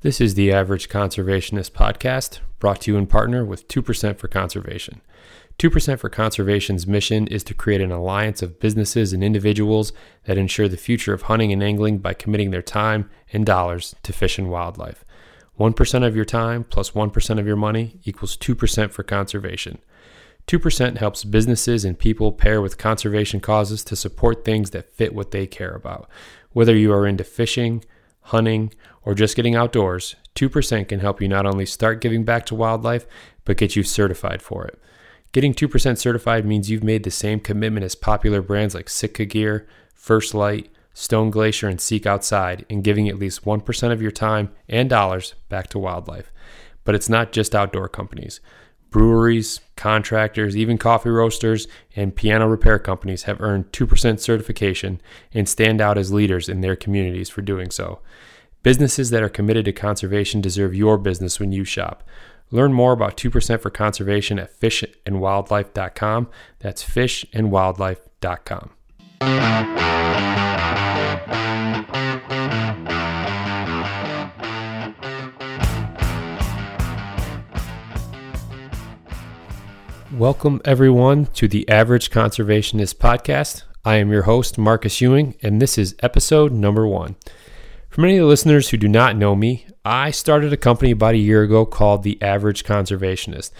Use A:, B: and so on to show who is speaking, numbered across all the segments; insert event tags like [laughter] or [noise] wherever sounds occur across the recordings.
A: This is the Average Conservationist podcast, brought to you in partner with 2% for Conservation. 2% for Conservation's mission is to create an alliance of businesses and individuals that ensure the future of hunting and angling by committing their time and dollars to fish and wildlife. 1% of your time plus 1 of your money equals 2% for conservation. 2% helps businesses and people pair with conservation causes to support things that fit what they care about. Whether you are into fishing, hunting, or just getting outdoors, 2% can help you not only start giving back to wildlife, but get you certified for it. Getting 2% certified means you've made the same commitment as popular brands like Sitka Gear, First Lite, Stone Glacier, and Seek Outside in giving at least 1% of your time and dollars back to wildlife. But it's not just outdoor companies. Breweries, contractors, even coffee roasters, and piano repair companies have earned 2% certification and stand out as leaders in their communities for doing so. Businesses that are committed to conservation deserve your business when you shop. Learn more about 2% for conservation at fishandwildlife.com. That's fishandwildlife.com. Welcome, everyone, to the Average Conservationist podcast. I am your host, Marcus Ewing, and this is episode number one. For many of the listeners who do not know me, I started a company about a year ago called The Average Conservationist.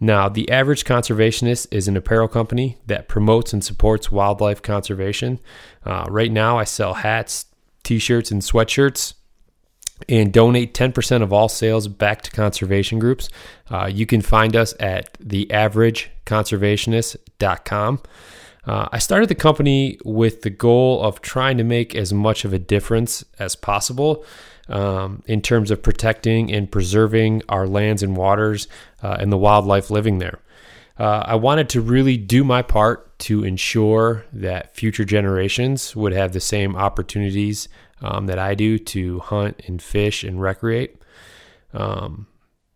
A: Now, The Average Conservationist is an apparel company that promotes and supports wildlife conservation. Uh, right now, I sell hats, t shirts, and sweatshirts and donate 10% of all sales back to conservation groups. Uh, you can find us at theaverageconservationist.com. Uh, I started the company with the goal of trying to make as much of a difference as possible um, in terms of protecting and preserving our lands and waters uh, and the wildlife living there. Uh, I wanted to really do my part to ensure that future generations would have the same opportunities um, that I do to hunt and fish and recreate. Um,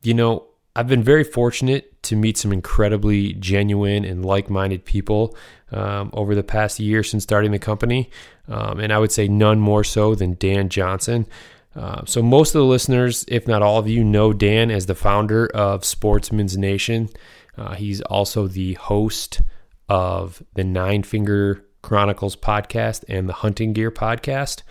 A: you know, I've been very fortunate to meet some incredibly genuine and like minded people um, over the past year since starting the company. Um, and I would say none more so than Dan Johnson. Uh, so, most of the listeners, if not all of you, know Dan as the founder of Sportsman's Nation. Uh, he's also the host of the Nine Finger Chronicles podcast and the Hunting Gear podcast.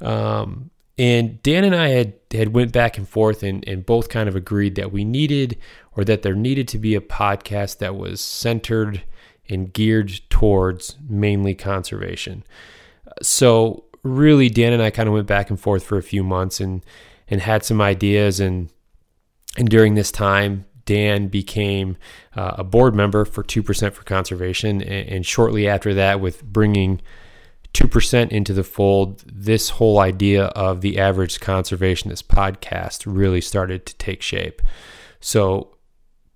A: Um, and Dan and I had had went back and forth and, and both kind of agreed that we needed or that there needed to be a podcast that was centered and geared towards mainly conservation. So really Dan and I kind of went back and forth for a few months and and had some ideas and and during this time Dan became uh, a board member for 2% for conservation and, and shortly after that with bringing 2% into the fold, this whole idea of the average conservationist podcast really started to take shape. So,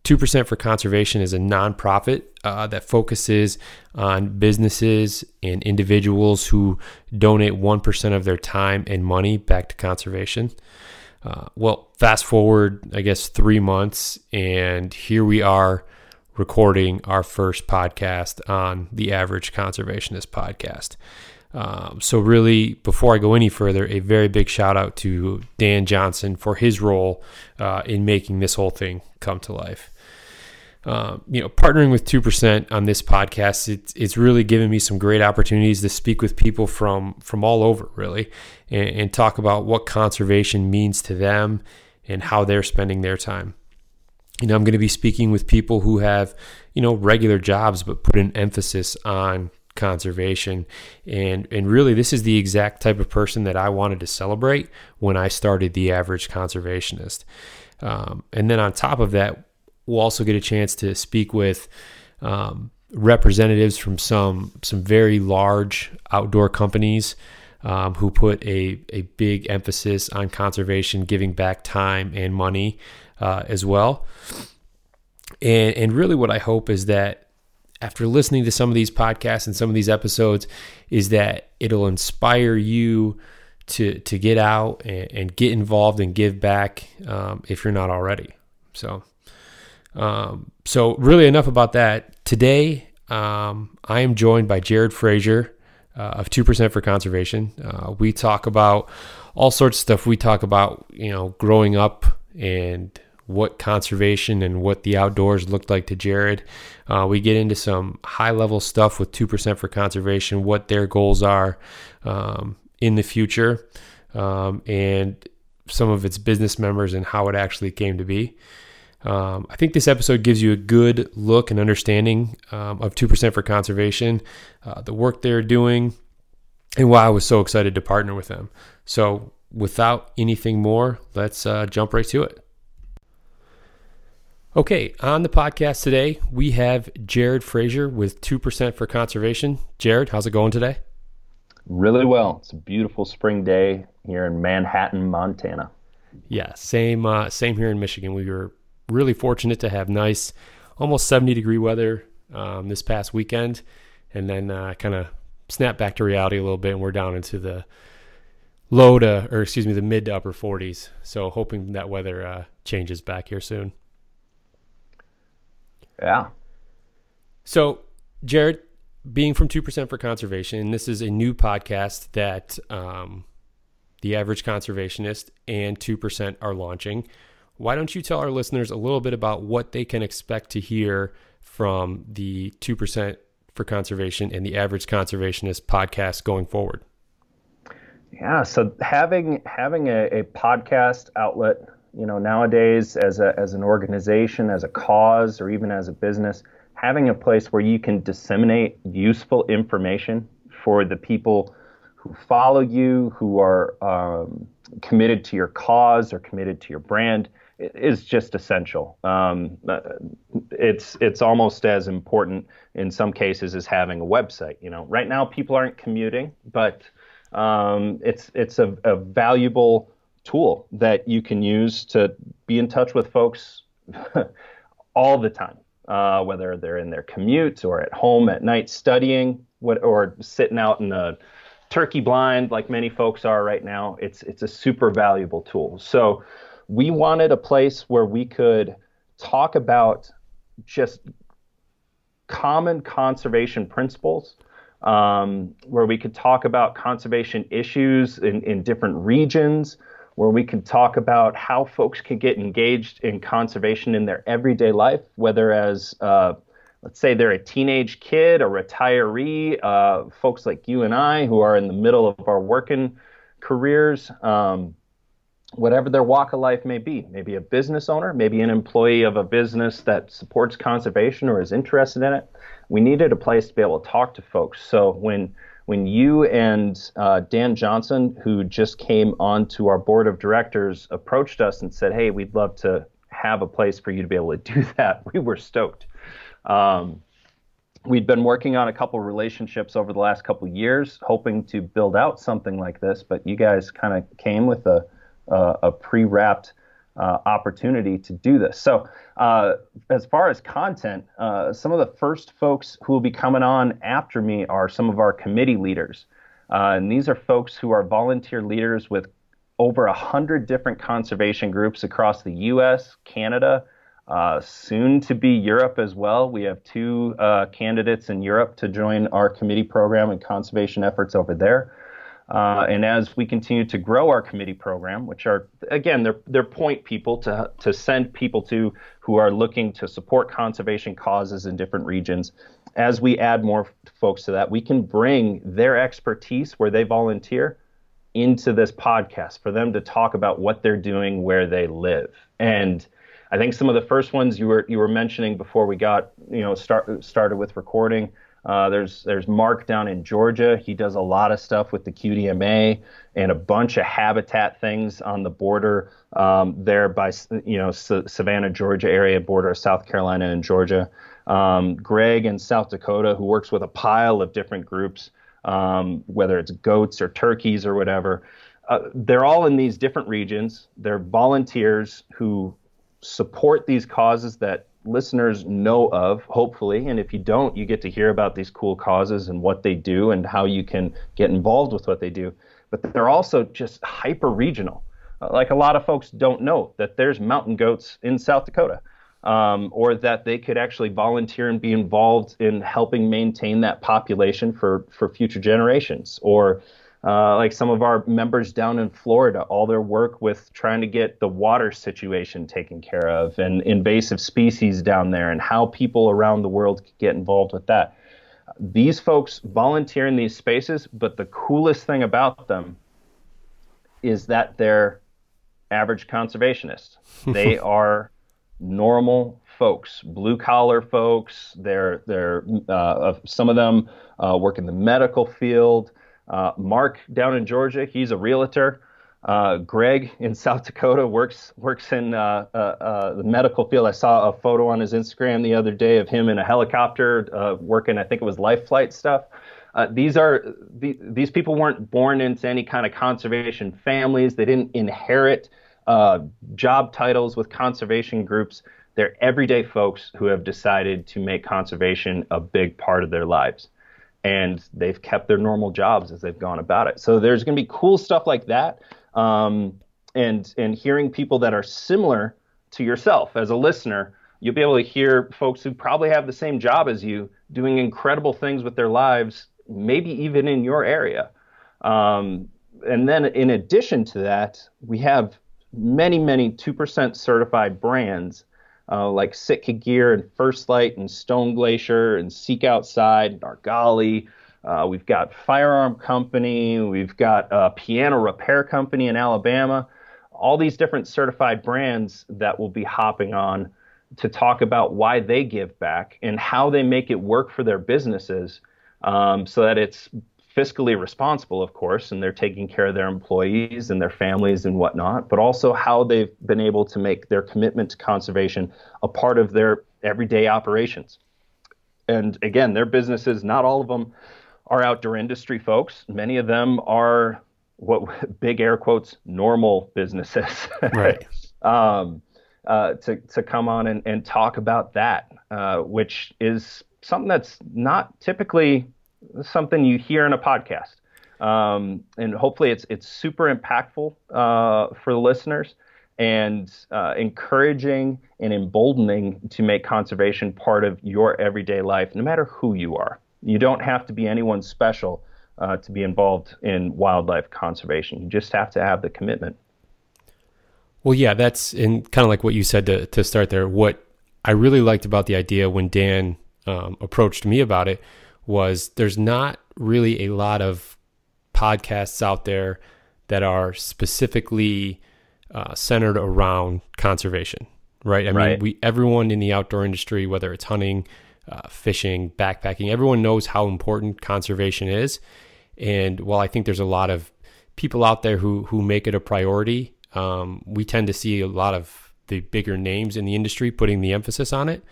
A: 2% for Conservation is a nonprofit uh, that focuses on businesses and individuals who donate 1% of their time and money back to conservation. Uh, well, fast forward, I guess, three months, and here we are recording our first podcast on the Average Conservationist podcast. Um, so, really, before I go any further, a very big shout out to Dan Johnson for his role uh, in making this whole thing come to life. Um, you know, partnering with 2% on this podcast, it's, it's really given me some great opportunities to speak with people from, from all over, really, and, and talk about what conservation means to them and how they're spending their time. You know, I'm going to be speaking with people who have, you know, regular jobs, but put an emphasis on conservation. And and really this is the exact type of person that I wanted to celebrate when I started the average conservationist. Um, and then on top of that we'll also get a chance to speak with um, representatives from some some very large outdoor companies um, who put a, a big emphasis on conservation giving back time and money uh, as well and and really what I hope is that after listening to some of these podcasts and some of these episodes is that it'll inspire you to to get out and, and get involved and give back um, if you're not already. So, um, so really enough about that. Today, um, I am joined by Jared Fraiser uh, of 2% for conservation. Uh, we talk about all sorts of stuff. We talk about, you know, growing up and what conservation and what the outdoors looked like to Jared. Uh, we get into some high level stuff with 2% for conservation, what their goals are um, in the future, um, and some of its business members and how it actually came to be. Um, I think this episode gives you a good look and understanding um, of 2% for conservation, uh, the work they're doing, and why I was so excited to partner with them. So, without anything more, let's uh, jump right to it. Okay, on the podcast today, we have Jared Fraiser with 2% for Conservation. Jared, how's it going today?
B: Really well. It's a beautiful spring day here in Manhattan, Montana.
A: Yeah, same uh, same here in Michigan. We were really fortunate to have nice, almost 70 degree weather um, this past weekend, and then uh, kind of snap back to reality a little bit, and we're down into the low to, or excuse me, the mid to upper 40s. So hoping that weather uh, changes back here soon.
B: Yeah.
A: So, Jared, being from 2% for Conservation, this is a new podcast that um, the average conservationist and 2% are launching. Why don't you tell our listeners a little bit about what they can expect to hear from the 2% for Conservation and the average conservationist podcast going forward?
B: Yeah, so having having a, a podcast outlet you know nowadays as a as an organization as a cause or even as a business having a place where you can disseminate useful information for the people who follow you who are um, committed to your cause or committed to your brand is just essential. Um, uh, it's it's almost as important in some cases as having a website you know. Right now people aren't commuting but um, it's it's a, a valuable tool that you can use to be in touch with folks [laughs] all the time, uh, whether they're in their commute or at home at night studying, what, or sitting out in a turkey blind like many folks are right now. It's it's a super valuable tool. So we wanted a place where we could talk about just common conservation principles. Um, where we could talk about conservation issues in, in different regions, where we can talk about how folks can get engaged in conservation in their everyday life, whether as uh, let's say they're a teenage kid, a retiree, uh, folks like you and I who are in the middle of our working careers, um, whatever their walk of life may be. Maybe a business owner, maybe an employee of a business that supports conservation or is interested in it. We needed a place to be able to talk to folks. So when when you and uh, Dan Johnson, who just came onto our board of directors, approached us and said, "Hey, we'd love to have a place for you to be able to do [laughs] that," we were stoked. Um, we'd been working on a couple relationships over the last couple years, hoping to build out something like this, but you guys kind of came with a, a, a pre-wrapped uh, opportunity to do this. So, uh, as far as content, uh, some of the first folks who will be coming on after me are some of our committee leaders. Uh, and these are folks who are volunteer leaders with over 100 different conservation groups across the US, Canada, uh, soon to be Europe as well. We have two uh, candidates in Europe to join our committee program and conservation efforts over there. Uh, and as we continue to grow our committee program, which are again they're they're point people to to send people to who are looking to support conservation causes in different regions. As we add more folks to that, we can bring their expertise where they volunteer into this podcast for them to talk about what they're doing where they live. And I think some of the first ones you were you were mentioning before we got you know start started with recording uh, there's there's Mark down in Georgia. He does a lot of stuff with the QDMA and a bunch of habitat things on the border um, there by you know Savannah, Georgia area, border of South Carolina and Georgia. Um, Greg in South Dakota, who works with a pile of different groups, um, whether it's goats or turkeys or whatever. Uh, they're all in these different regions. They're volunteers who support these causes that listeners know of, hopefully. And if you don't, you get to hear about these cool causes and what they do and how you can get involved with what they do. But they're also just hyper regional. Uh, like a lot of folks don't know that there's mountain goats in South Dakota. um, or that they could actually volunteer and be involved in helping maintain that population for, for future generations. Or uh, like some of our members down in Florida, all their work with trying to get the water situation taken care of and invasive species down there and how people around the world could get involved with that. These folks volunteer in these spaces, but the coolest thing about them is that they're average conservationists. [laughs] They are normal folks, blue collar folks. They're they're uh, some of them uh, work in the medical field. Uh, Mark down in Georgia, he's a realtor. Uh, Greg in [laughs] South Dakota works works in uh, uh, the medical field. I saw a photo on his Instagram the other day of him in a helicopter working. I think it was life flight stuff. these are the, these people weren't born into any kind of conservation families. They didn't inherit uh, job titles with conservation groups. They're everyday folks who have decided to make conservation a big part of their lives. And they've kept their normal jobs as they've gone about it. So there's going to be cool stuff like that. Um, and, and hearing people that are similar to yourself as a listener, you'll be able to hear folks who probably have the same job as you doing incredible things with their lives, maybe even in your area. Um, and then in addition to that, we have many, many 2% certified brands uh, like Sitka Gear and First Lite and Stone Glacier and Seek Outside, Nargali. Uh, we've got Firearm Company. We've got a Piano Repair Company in Alabama. All these different certified brands that will be hopping on to talk about why they give back and how they make it work for their businesses um, so that it's fiscally responsible, of course, and they're taking care of their employees and their families and whatnot, but also how they've been able to make their commitment to conservation a part of their everyday operations. And again, their businesses, not all of them are outdoor industry folks. Many of them are what [laughs] big air quotes normal businesses. [laughs]
A: Right.
B: um, uh, to, to come on and, and talk about that, uh, which is something that's not typically something you hear in a podcast. Um, and hopefully it's it's super impactful uh, for the listeners and uh, encouraging and emboldening to make conservation part of your everyday life, no matter who you are. You don't have to be anyone special uh, to be involved in wildlife conservation. You just have to have the commitment.
A: Well, yeah, that's in kind of like what you said to to start there. What I really liked about the idea when Dan um, approached me about it was there's not really a lot of podcasts out there that are specifically uh, centered around conservation, right? I right. mean, we everyone in the outdoor industry, whether it's hunting, uh, fishing, backpacking, everyone knows how important conservation is. And while I think there's a lot of people out there who who make it a priority, um, we tend to see a lot of the bigger names in the industry putting the emphasis on it.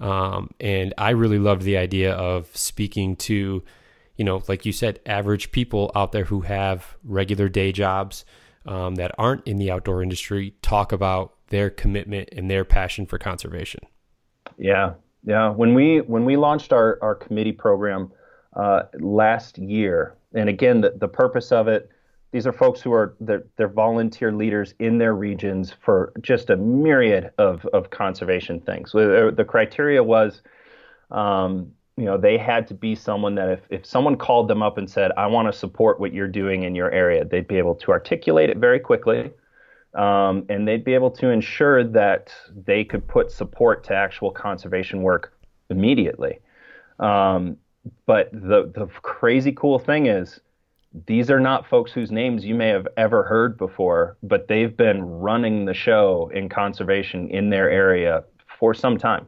A: Um, and I really loved the idea of speaking to, you know, like you said, average people out there who have regular day jobs um, that aren't in the outdoor industry talk about their commitment and their passion for conservation.
B: Yeah, yeah. When we when we launched our our committee program uh, last year, and again, the, the purpose of it these are folks who are they're, they're, volunteer leaders in their regions for just a myriad of, of conservation things. So the, criteria was, um, you know, they had to be someone that if, if someone called them up and said, I want to support what you're doing in your area, they'd be able to articulate it very quickly. Um, and they'd be able to ensure that they could put support to actual conservation work immediately. Um, but the, the crazy cool thing is, these are not folks whose names you may have ever heard before, but they've been running the show in conservation in their area for some time.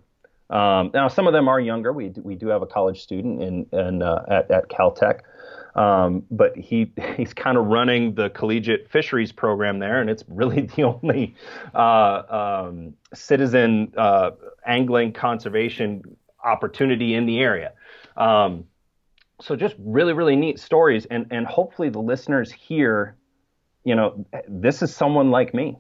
B: Um, now, some of them are younger. We do, we do have a college student in, in uh, at, at Caltech, um, but he [laughs] he's kind of running the collegiate fisheries program there, and it's really [laughs] the only uh, um, citizen uh, angling conservation opportunity in the area. Um, so just really really neat stories and and hopefully the listeners hear you know this is someone like me.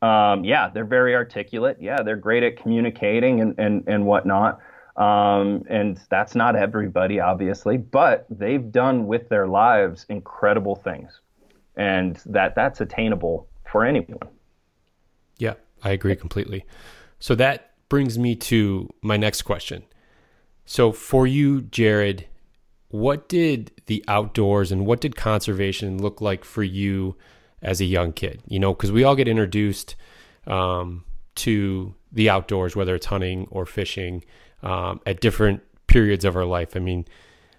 B: Um, yeah they're very articulate. Yeah they're great at communicating and and and whatnot. Um, and that's not everybody obviously but they've done with their lives incredible things and that that's attainable for anyone.
A: Yeah i agree completely. So that brings me to my next question. So, for you, Jared, what did the outdoors and what did conservation look like for you as a young kid? You know, because we all get introduced um, to the outdoors, whether it's hunting or fishing, um, at different periods of our life. I mean,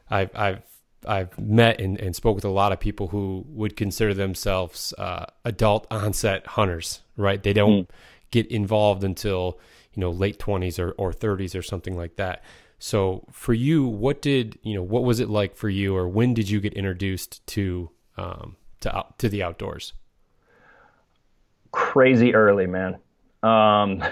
A: I've I've I've met and, and spoke with a lot of people who would consider themselves uh, adult onset hunters, right? They don't mm. get involved until you know late twenties or, or 30s or something like that. So for you, what did you know? What was it like for you, or when did you get introduced to um, to to the outdoors?
B: Crazy early, man. Um,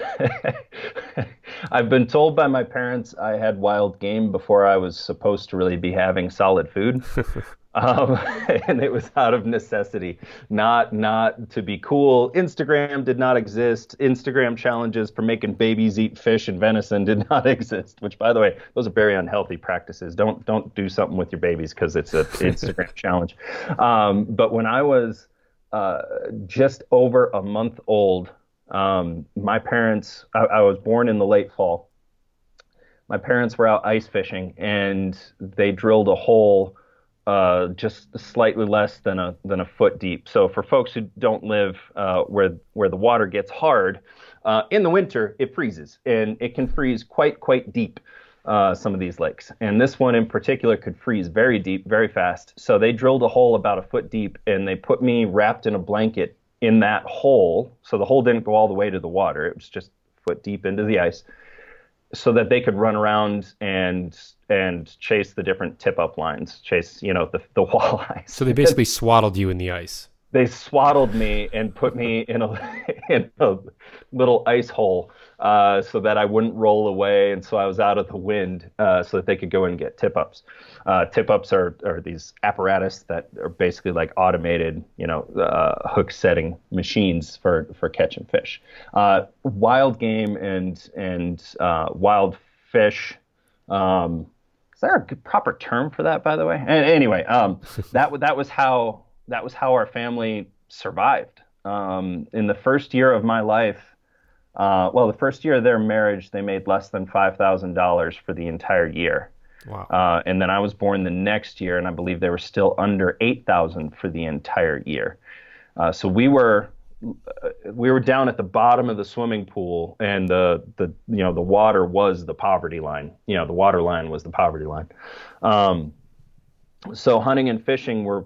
B: [laughs] I've been told by my parents I had wild game before I was supposed to really be having solid food. [laughs] um, [laughs] and it was out of necessity, not not to be cool. Instagram did not exist. Instagram challenges for making babies eat fish and venison did [laughs] not exist. Which, by the way, those are very unhealthy practices. Don't don't do something with your babies because it's an [laughs] Instagram challenge. Um, but when I was uh, just over a month old, um, my parents, I, I, was born in the late fall. My parents were out ice fishing and they drilled a hole uh, just slightly less than a than a foot deep. So for folks who don't live uh, where where the water gets hard, uh, in the winter it freezes and it can freeze quite quite deep. Uh, some of these lakes, and this one in particular could freeze very deep, very fast. So they drilled a hole about a foot deep, and they put me wrapped in a blanket in that hole. So the hole didn't go all the way to the water. It was just foot deep into the ice so that they could run around and and chase the different tip up lines, chase, you know, the the [laughs] walleyes.
A: So they basically swaddled you in the ice.
B: They swaddled me and put me in a [laughs] in a little ice hole uh, so that I wouldn't roll away, and so I was out of the wind, uh, so that they could go and get tip ups. Uh, tip ups are, are these apparatus that are basically like automated, you know, uh, hook setting machines for for catching fish. Uh, wild game and and uh, wild fish. Um, is there a proper term for that, by the way? And anyway, um, that that was how that was how our family survived. Um, in the first year of my life, uh, well, the first year of their marriage, they made less than five thousand dollars for the entire year. Wow. Uh, and then I was born the next year, and I believe they were still under eight thousand for the entire year. Uh, so we were uh, we were down at the bottom of the swimming pool, and the the you know the water was the poverty line. You know the water line was the poverty line. Um, so hunting and fishing were,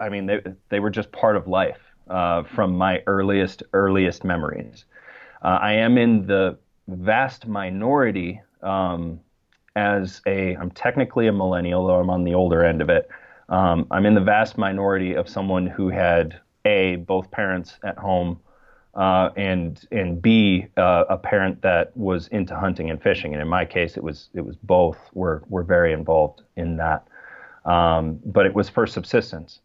B: I mean, they they were just part of life uh, from my earliest earliest memories. Uh, I am in the vast minority um, as a, I'm technically a millennial, though I'm on the older end of it. Um, I'm in the vast minority of someone who had A, both parents at home, uh, and and B, uh, a parent that was into hunting and fishing. And in my case, it was it was both. were were very involved in that, um, but it was for subsistence.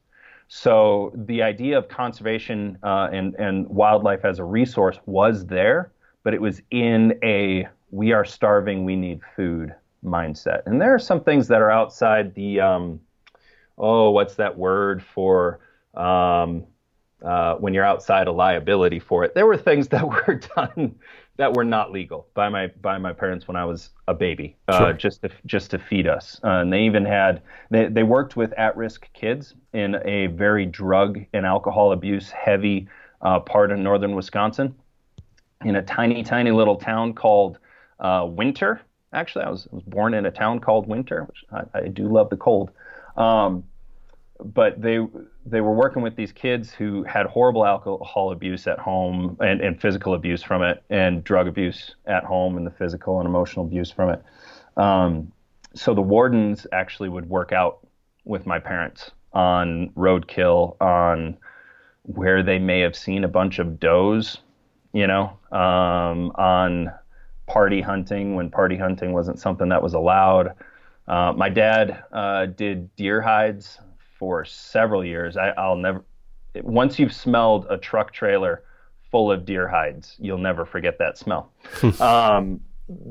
B: So the idea of conservation uh, and and wildlife as a resource was there, but it was in a we are starving, we need food mindset. And there are some things that are outside the um, oh, what's that word for um, uh, when you're outside a liability for it? There were things that [laughs] were done that were not legal by my by my parents when I was a baby, uh, sure. just to just to feed us. Uh, and they even had they they worked with at-risk kids in a very drug and alcohol abuse heavy uh, part of northern Wisconsin, in a tiny tiny little town called uh, Winter. Actually, I was I was born in a town called Winter, which I, I do love the cold. Um, but they they were working with these kids who had horrible alcohol abuse at home and, and physical abuse from it and drug abuse at home and the physical and emotional abuse from it. Um, so the wardens actually would work out with my parents on roadkill, on where they may have seen a bunch of does, you know, um, on party hunting when party hunting wasn't something that was allowed. Uh, my dad uh, did deer hides for several years. I, I'll never. Once you've smelled a truck trailer full of deer hides, you'll never forget that smell. [laughs] um,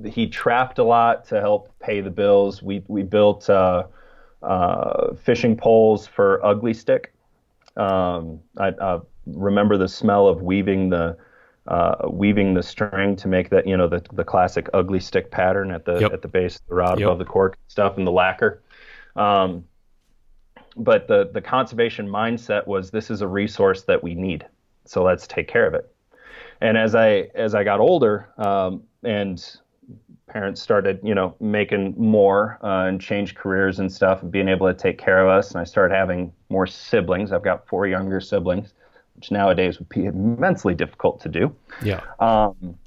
B: he trapped a lot to help pay the bills. We we built uh, uh, fishing poles for Ugly Stik. Um, I uh, remember the smell of weaving the uh, weaving the string to make that you know the the classic Ugly Stik pattern at the
A: Yep.
B: at the base of the rod
A: Yep.
B: above the cork stuff and the lacquer. Um, but the the conservation mindset was this is a resource that we need, so let's take care of it. And as I as I got older um, and parents started you know making more uh, and change careers and stuff and being able to take care of us, and I started having more siblings. I've got four younger siblings, which nowadays would be immensely difficult to do
A: Yeah.
B: um,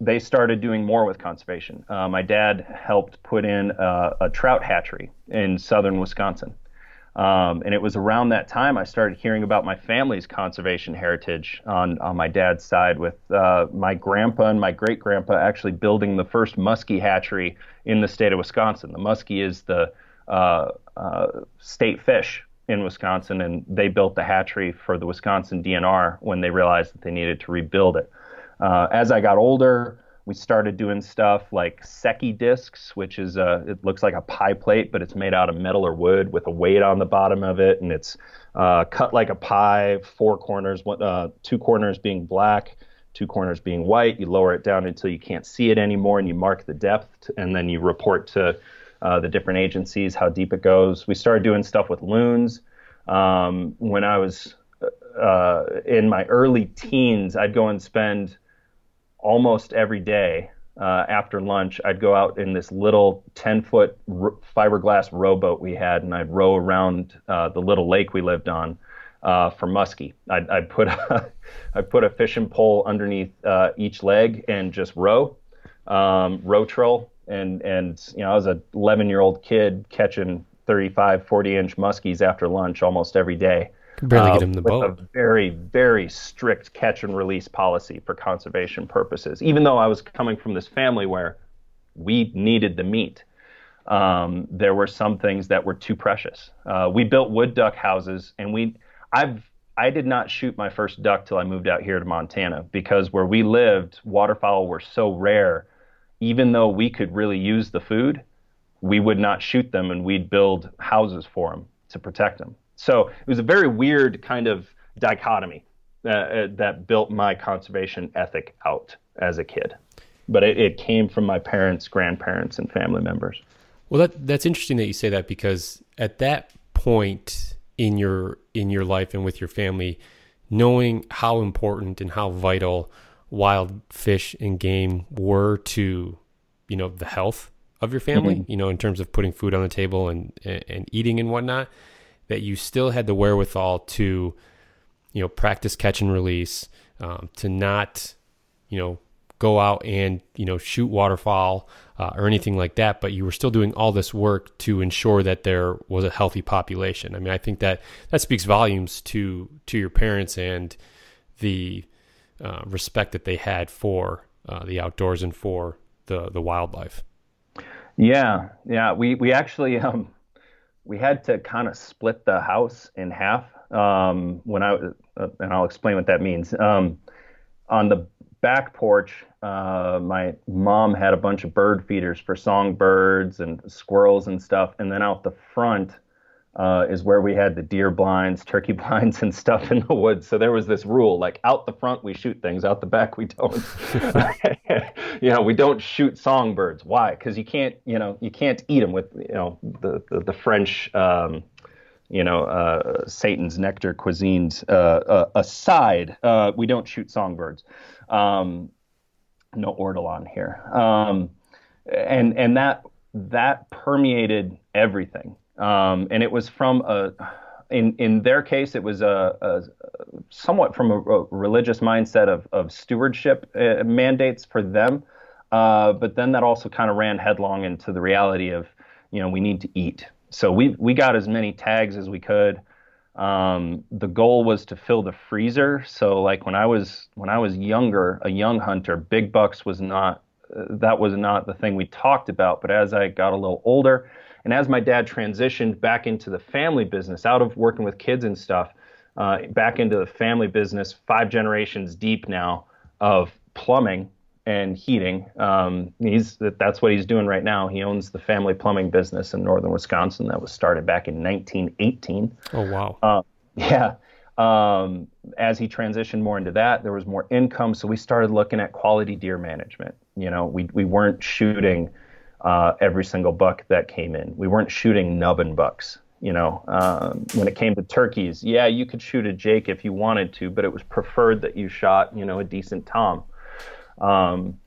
B: they started doing more with conservation. Uh, my dad helped put in a, a trout hatchery in southern Wisconsin. Um, and it was around that time I started hearing about my family's conservation heritage on, on my dad's side, with uh, my grandpa and my great grandpa actually building the first muskie hatchery in the state of Wisconsin. The muskie is the uh, uh, state fish in Wisconsin, and they built the hatchery for the Wisconsin DNR when they realized that they needed to rebuild it. Uh, as I got older, we started doing stuff like Secchi discs, which is a, it looks like a pie plate, but it's made out of metal or wood with a weight on the bottom of it, and it's uh, cut like a pie, four corners, uh, two corners being black, two corners being white. You lower it down until you can't see it anymore, and you mark the depth, and then you report to uh, the different agencies how deep it goes. We started doing stuff with loons. Um, when I was uh, in my early teens, I'd go and spend almost every day uh, after lunch. I'd go out in this little 10 foot r- fiberglass rowboat we had, and I'd row around uh, the little lake we lived on uh, for muskie. I'd, I'd put a, [laughs] I'd put a fishing pole underneath uh, each leg and just row, um, row troll. And, and, you know, I was a 11 year old kid catching 35, 40 inch muskies after lunch almost every day
A: Could barely
B: uh,
A: get him the
B: with. A very, very strict catch and release policy for conservation purposes. Even though I was coming from this family where we needed the meat, um, there were some things that were too precious. Uh, we built wood duck houses, and we, I've, I did not shoot my first duck till I moved out here to Montana because where we lived, waterfowl were so rare. Even though we could really use the food, we would not shoot them and we'd build houses for them to protect them. So it was a very weird kind of dichotomy uh, uh, that built my conservation ethic out as a kid. But it, it came from my parents, grandparents, and family members.
A: Well, that that's interesting that you say that because at that point in your in your life and with your family, knowing how important and how vital wild fish and game were to, you know, the health of your family, you know, in terms of putting food on the table and, and eating and whatnot, that you still had the wherewithal to, you know, practice catch and release, um, to not, you know, go out and you know shoot waterfowl uh, or anything like that but you were still doing all this work to ensure that there was a healthy population i mean i think that that speaks volumes to to your parents and the uh, respect that they had for uh, the outdoors and for the the wildlife
B: Yeah, yeah. We we actually um, we had to kind of split the house in half. Um, when I uh, and I'll explain what that means. Um, on the back porch, uh, my mom had a bunch of bird feeders for songbirds and squirrels and stuff, and then out the front uh, is where we had the deer blinds, turkey [laughs] blinds, and stuff in the woods. So there was this rule: like out the front we shoot things, out the back we don't. [laughs] [laughs] you know, we don't shoot songbirds. Why? Because you can't, you know, you can't eat them with, you know, the the, the French. Um, you know, uh, Satan's nectar cuisines uh, uh, aside, uh, we don't shoot songbirds. Um, no ortolan here, um, and and that that permeated everything. Um, and it was from a, in in their case, it was a, a somewhat from a, a religious mindset of of stewardship uh, mandates for them. Uh, but then that also kind of ran headlong into the reality of, you know, we need to eat. So we we got as many tags as we could. Um, the goal was to fill the freezer. So like when I was when I was younger, a young hunter, big bucks was not uh, that was not the thing we talked about. But as I got a little older, and as my dad transitioned back into the family business, out of working with kids and stuff, uh, back into the family business, five generations deep now of plumbing and heating. Um, he's that's what he's doing right now. He owns the family plumbing business in northern Wisconsin that was started back in 1918.
A: oh wow
B: Uh, yeah. Um, as he transitioned more into that, there was more income, so we started looking at quality deer management. You know, we we weren't shooting uh, every single buck that came in. We weren't shooting nubbin bucks. You know, um, when it came to turkeys, yeah, you could shoot a Jake if you wanted to, but it was preferred that you shot, you know, a decent Tom. Um,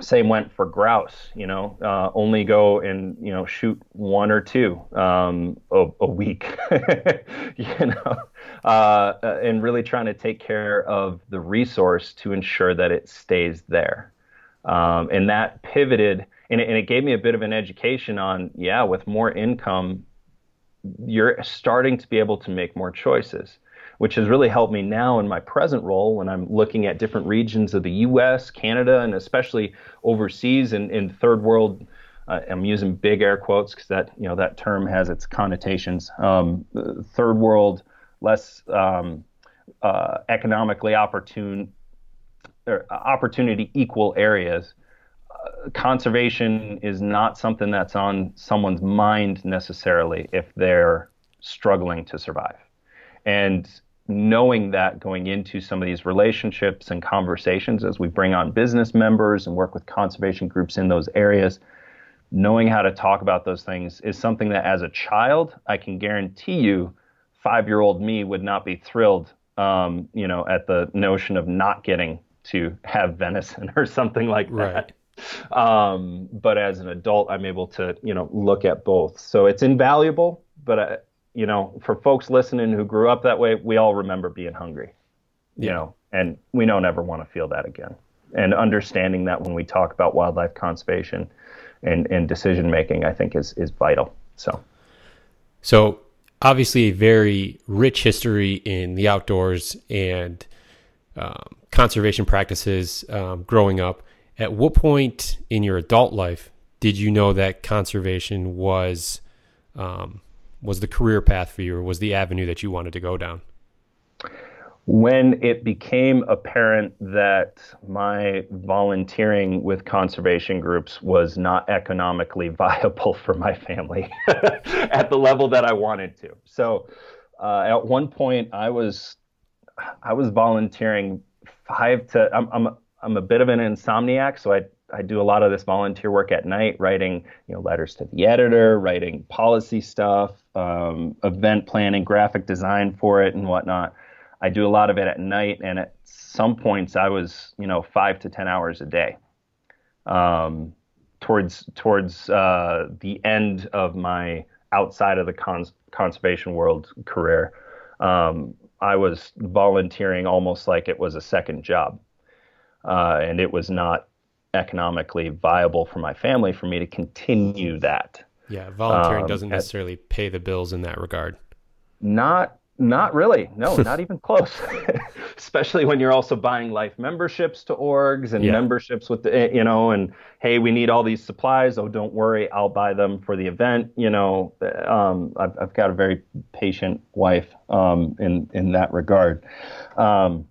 B: same went for grouse. You know, uh, only go and you know shoot one or two um, a, a, week. [laughs] you know, uh, and really trying to take care of the resource to ensure that it stays there. Um, and that pivoted, and it, and it gave me a bit of an education on yeah, with more income, you're starting to be able to make more choices which has really helped me now in my present role when I'm looking at different regions of the U.S., Canada, and especially overseas in, in third world. Uh, I'm using big air quotes because that you know that term has its connotations. Um, third world, less um, uh, economically opportune, or opportunity equal areas. Conservation is not something that's on someone's mind necessarily if they're struggling to survive. And knowing that going into some of these relationships and conversations as we bring on business members and work with conservation groups in those areas, knowing how to talk about those things is something that as a child, I can guarantee you, five year old me would not be thrilled, um, you know, at the notion of not getting to have venison [laughs] or something like that. Um, but as an adult, I'm able to, you know, look at both. So it's invaluable, but I, you know, for folks listening who grew up that way, we all remember being hungry, you yeah. know, and we don't ever want to feel that again. And understanding that when we talk about wildlife conservation and, and decision making, I think is is vital. So,
A: so obviously a very rich history in the outdoors and um, conservation practices um, growing up. At what point in your adult life did you know that conservation was um, was the career path for you or was the avenue that you wanted to go down?
B: When it became apparent that my volunteering with conservation groups was not economically [laughs] viable for my family [laughs] at the level that I wanted to. So uh, at one point I was I was volunteering five to I'm I'm I'm a bit of an insomniac, so I I do a lot of this volunteer work at night, writing you know letters to the editor, writing policy stuff, um, event planning, graphic design for it, and whatnot. I do a lot of it at night, and at some points I was you know five to ten hours a day. Um, towards towards uh, the end of my outside of the cons- conservation world career, um, I was volunteering almost like it was a second job, uh, and it was not economically viable for my family for me to continue that.
A: Yeah, volunteering um, doesn't necessarily at, pay the bills in that regard.
B: Not not really. No, [laughs] not even close. [laughs] Especially when you're also buying life memberships to orgs and yeah. memberships with the eh, you know and hey, we need all these supplies. Oh, don't worry, I'll buy them for the event. You know, um, I've, I've got a very patient wife um, in in that regard. Um,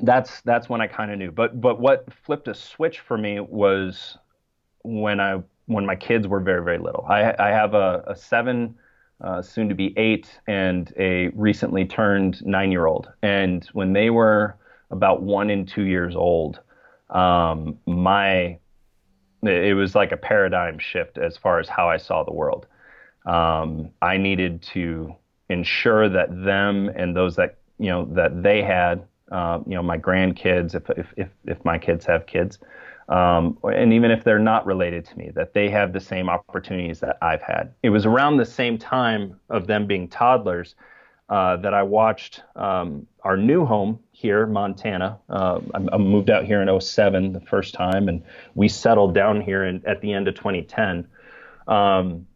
B: that's that's when I kind of knew. But but what flipped a switch for me was when I when my kids were very very little. I I have a, a seven, uh, soon to be eight, and a recently turned nine year old. And when they were about one and two years old, um, my it was like a paradigm shift as far as how I saw the world. Um, I needed to ensure that them and those that you know that they had uh, you know, my grandkids, if, if, if, if, my kids have kids, um, and even if they're not related to me, that they have the same opportunities that I've had. It was around the same time of them being toddlers uh, that I watched um, our new home here, Montana. Uh, I, I, moved out here in 07 the first time, and we settled down here in, at the end of 2010. Um,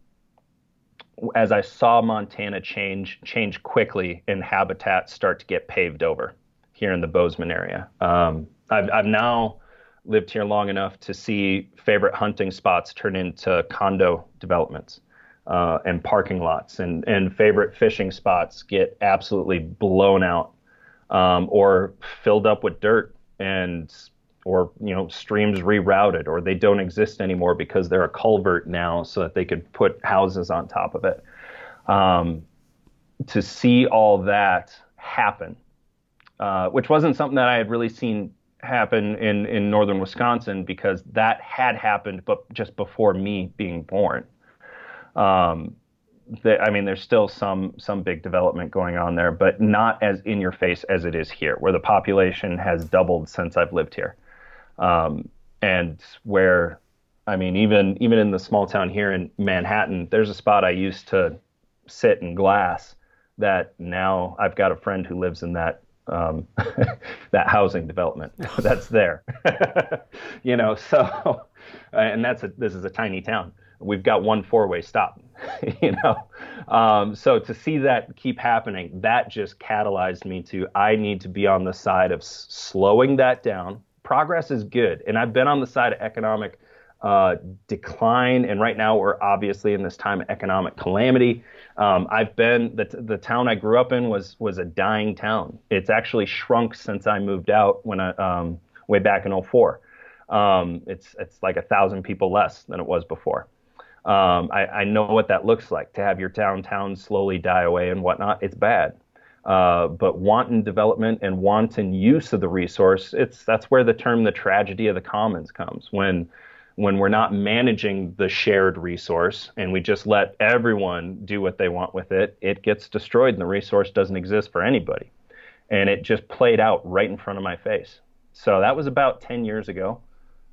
B: as I saw Montana change change quickly and habitats start to get paved over here in the Bozeman area. Um, I've, I've now lived here long enough to see favorite hunting spots turn into condo developments uh, and parking lots, and, and favorite fishing spots get absolutely blown out um, or filled up with dirt and or you know streams rerouted or they don't exist anymore because they're a culvert now so that they could put houses on top of it um, to see all that happen uh, which wasn't something that I had really seen happen in in northern Wisconsin because that had happened, but just before me being born. Um, I mean, there's still some some big development going on there, but not as in your face as it is here, where the population has doubled since I've lived here, um, and where, I mean, even even in the small town here in Manhattan, there's a spot I used to sit in glass that now I've got a friend who lives in that um, [laughs] that housing development [laughs] that's there. [laughs] you know, so and that's a, this is a tiny town. We've got one four-way stop. you know, um, so to see that keep happening, that just catalyzed me to I need to be on the side of s- slowing that down. Progress is good, and I've been on the side of economic uh, decline, and right now we're obviously in this time of economic calamity. Um, I've been the the town I grew up in was was a dying town. It's actually shrunk since I moved out when I um, way back in 04. Um, it's it's like a thousand people less than it was before. Um, I, I, know what that looks like to have your downtown slowly die away and whatnot. It's bad. Uh, but wanton development and wanton use of the resource, it's that's where the term the tragedy of the commons comes. When when we're not managing the shared resource and we just let everyone do what they want with it, it gets destroyed and the resource doesn't exist for anybody. And it just played out right in front of my face. So that was about 10 years ago.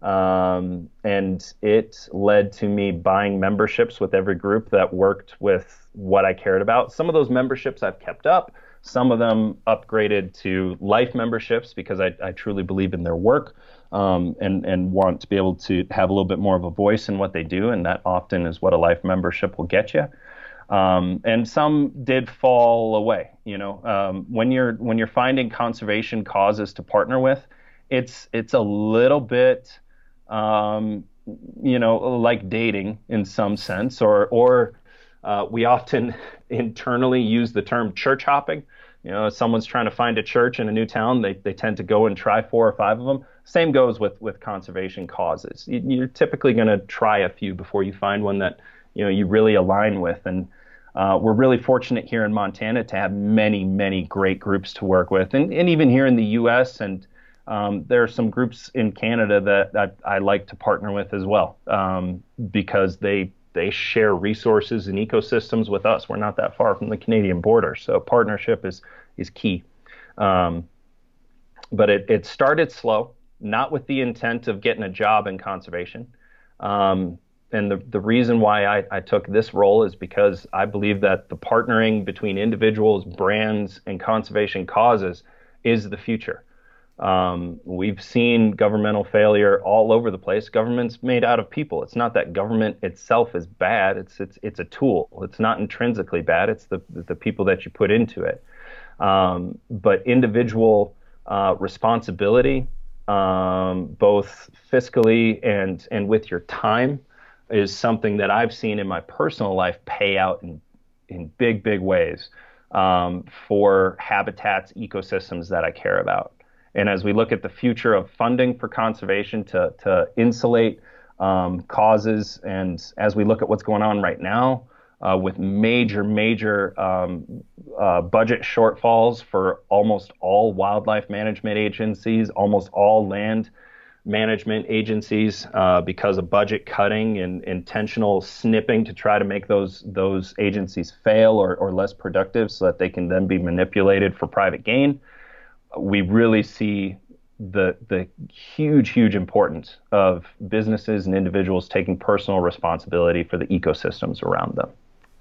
B: Um, and it led to me buying memberships with every group that worked with what I cared about. Some of those memberships I've kept up. Some of them upgraded to life memberships because I, I truly believe in their work um, and and want to be able to have a little bit more of a voice in what they do, and that often is what a life membership will get you. Um, and some did fall away. You know, um, when you're when you're finding conservation causes to partner with, it's it's a little bit um, you know, like dating in some sense, or or uh, we often [laughs] internally use the term church hopping. You know, if someone's trying to find a church in a new town, they, they tend to go and try four or five of them. Same goes with, with conservation causes. You, are typically going to try a few before you find one that you know you really align with. And uh, we're really fortunate here in Montana to have many, many great groups to work with, and, and even here in the U.S. and um, there are some groups in Canada that, that I like to partner with as well um, because they they share resources and ecosystems with us. We're not that far from the Canadian border, so partnership is is key. Um, but it, it started slow, not with the intent of getting a job in conservation. Um, and the, the reason why I, I took this role is because I believe that the partnering between individuals, brands, and conservation causes is the future. Um, we've seen governmental failure all over the place. Government's made out of people. It's not that government itself is bad. It's it's it's a tool. It's not intrinsically bad. It's the the people that you put into it. Um, but individual uh, responsibility, um, both fiscally and and with your time, is something that I've seen in my personal life pay out in in big big ways um, for habitats, ecosystems that I care about. And as we look at the future of funding for conservation to, to insulate um, causes, and as we look at what's going on right now uh, with major, major um, uh, budget shortfalls for almost all wildlife management agencies, almost all land management agencies, uh, because of budget cutting and intentional snipping to try to make those those agencies fail or, or less productive, so that they can then be manipulated for private gain we really see the the huge huge importance of businesses and individuals taking personal responsibility for the ecosystems around them.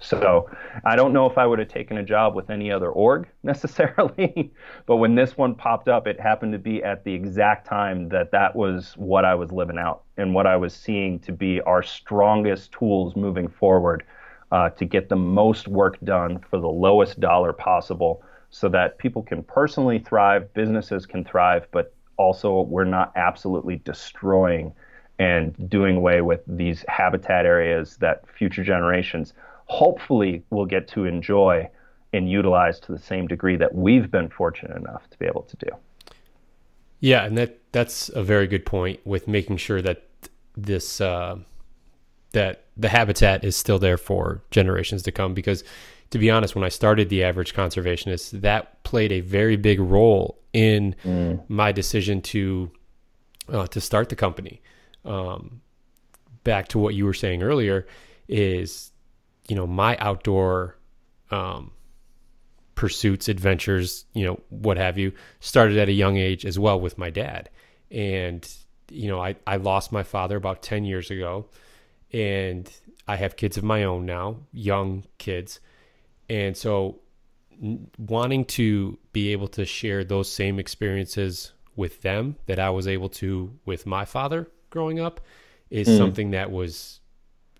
B: So I don't know if I would have taken a job with any other org [laughs] necessarily, but when this one popped up, it happened to be at the exact time that that was what I was living out and what I was seeing to be our strongest tools moving forward uh, to get the most work done for the lowest dollar possible so that people can personally thrive, businesses can thrive, but also we're not absolutely destroying and doing away with these habitat areas that future generations hopefully will get to enjoy and utilize to the same degree that we've been fortunate enough to be able to do.
A: Yeah, and that that's a very good point with making sure that this uh, that the habitat is still there for generations to come because to be honest, when I started the average conservationist, that played a very big role in mm. my decision to uh, to start the company. Um, back to what you were saying earlier, is you know my outdoor um, pursuits, adventures, you know, what have you, started at a young age as well with my dad. And, you know, I, I lost my father about 10 years ago. And I have kids of my own now, young kids. And so wanting to be able to share those same experiences with them that I was able to with my father growing up is mm. something that was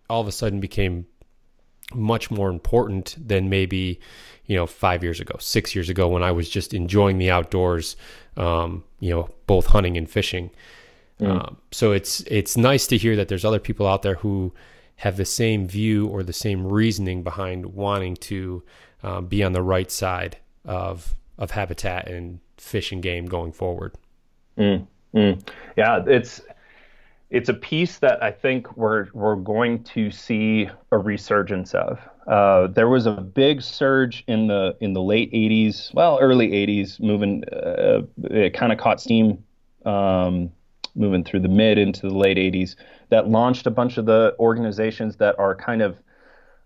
A: all of a sudden became much more important than maybe you know five years ago six years ago when i was just enjoying the outdoors um, you know both hunting and fishing mm. um, so it's it's nice to hear that there's other people out there who have the same view or the same reasoning behind wanting to um, be on the right side of of habitat and fish and game going forward
B: mm. mm. yeah it's it's a piece that I think we're we're going to see a resurgence of. Uh, there was a big surge in the in the late '80s, well, early '80s, moving. Uh, it kind of caught steam, um, moving through the mid into the late '80s. That launched a bunch of the organizations that are kind of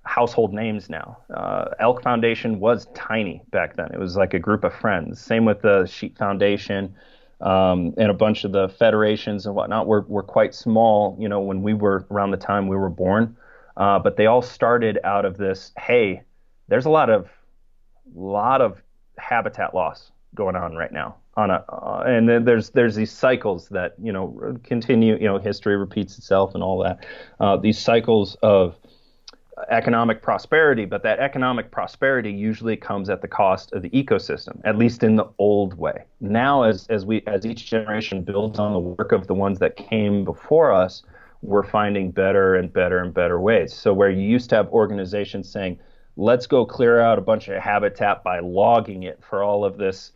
B: household names now. Uh, Elk Foundation was tiny back then; it was like a group of friends. Same with the Sheep Foundation um, and a bunch of the federations and whatnot were, were quite small, you know, when we were around the time we were born. Uh, but they all started out of this, hey, there's a lot of lot of habitat loss going on right now on a uh, and then there's there's these cycles that you know continue you know history repeats itself and all that uh, these cycles of economic prosperity, but that economic prosperity usually comes at the cost of the ecosystem, at least in the old way. Now, as, as we as each generation builds on the work of the ones that came before us, we're finding better and better and better ways. So where you used to have organizations saying, let's go clear out a bunch of habitat by logging it for all of this,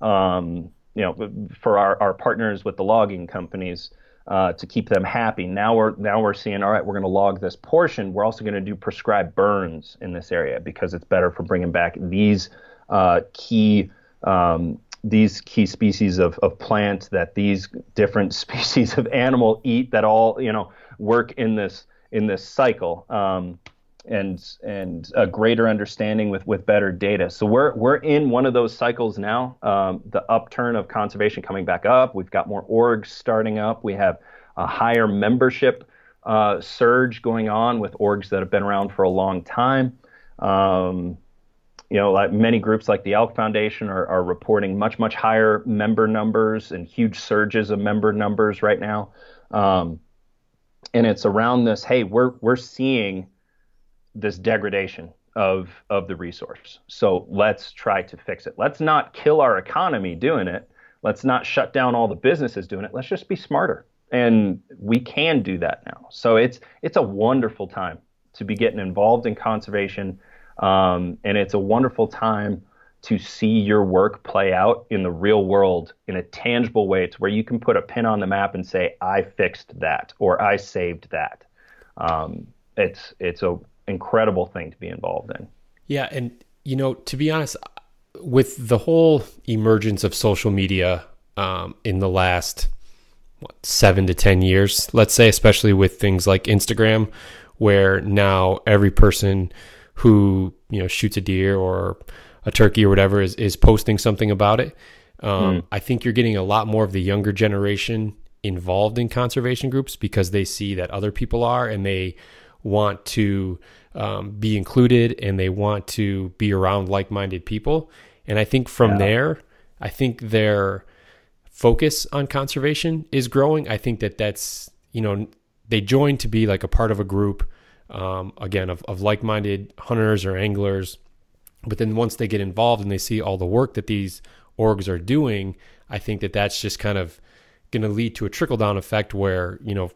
B: um, you know, for our, our partners with the logging companies uh, to keep them happy. Now we're now we're seeing all right. We're going to log this portion. We're also going to do prescribed burns in this area because it's better for bringing back these uh, key um, these key species of, of plant that these different [laughs] species of animal eat that all you know work in this in this cycle. Um, and and a greater understanding with with better data. So we're we're in one of those cycles now. Um, the upturn of conservation coming back up. We've got more orgs starting up. We have a higher membership uh, surge going on with orgs that have been around for a long time. Um, you know, like many groups like the Elk Foundation are, are reporting much much higher member numbers and huge surges of member numbers right now. Um, and it's around this. Hey, we're we're seeing this degradation of of the resource. So let's try to fix it. Let's not kill our economy doing it. Let's not shut down all the businesses doing it. Let's just be smarter. And we can do that now. So it's it's a wonderful time to be getting involved in conservation, um, and it's a wonderful time to see your work play out in the real world in a tangible way to where you can put a pin on the map and say, I fixed that or I saved that. Um, it's it's a incredible thing to be involved in.
A: Yeah, and you know, to be honest, with the whole emergence of social media um, in the last what, seven to ten years, let's say, especially with things like Instagram, where now every person who you know shoots a deer or a turkey or whatever is is posting something about it. Um, mm. I think you're getting a lot more of the younger generation involved in conservation groups because they see that other people are and they want to um, be included and they want to be around like minded people. And I think from yeah. there, I think their focus on conservation is growing. I think that that's, you know, they join to be like a part of a group, um, again, of, of like minded hunters or anglers. But then once they get involved and they see all the work that these orgs are doing, I think that that's just kind of going to lead to a trickle down effect where, you know,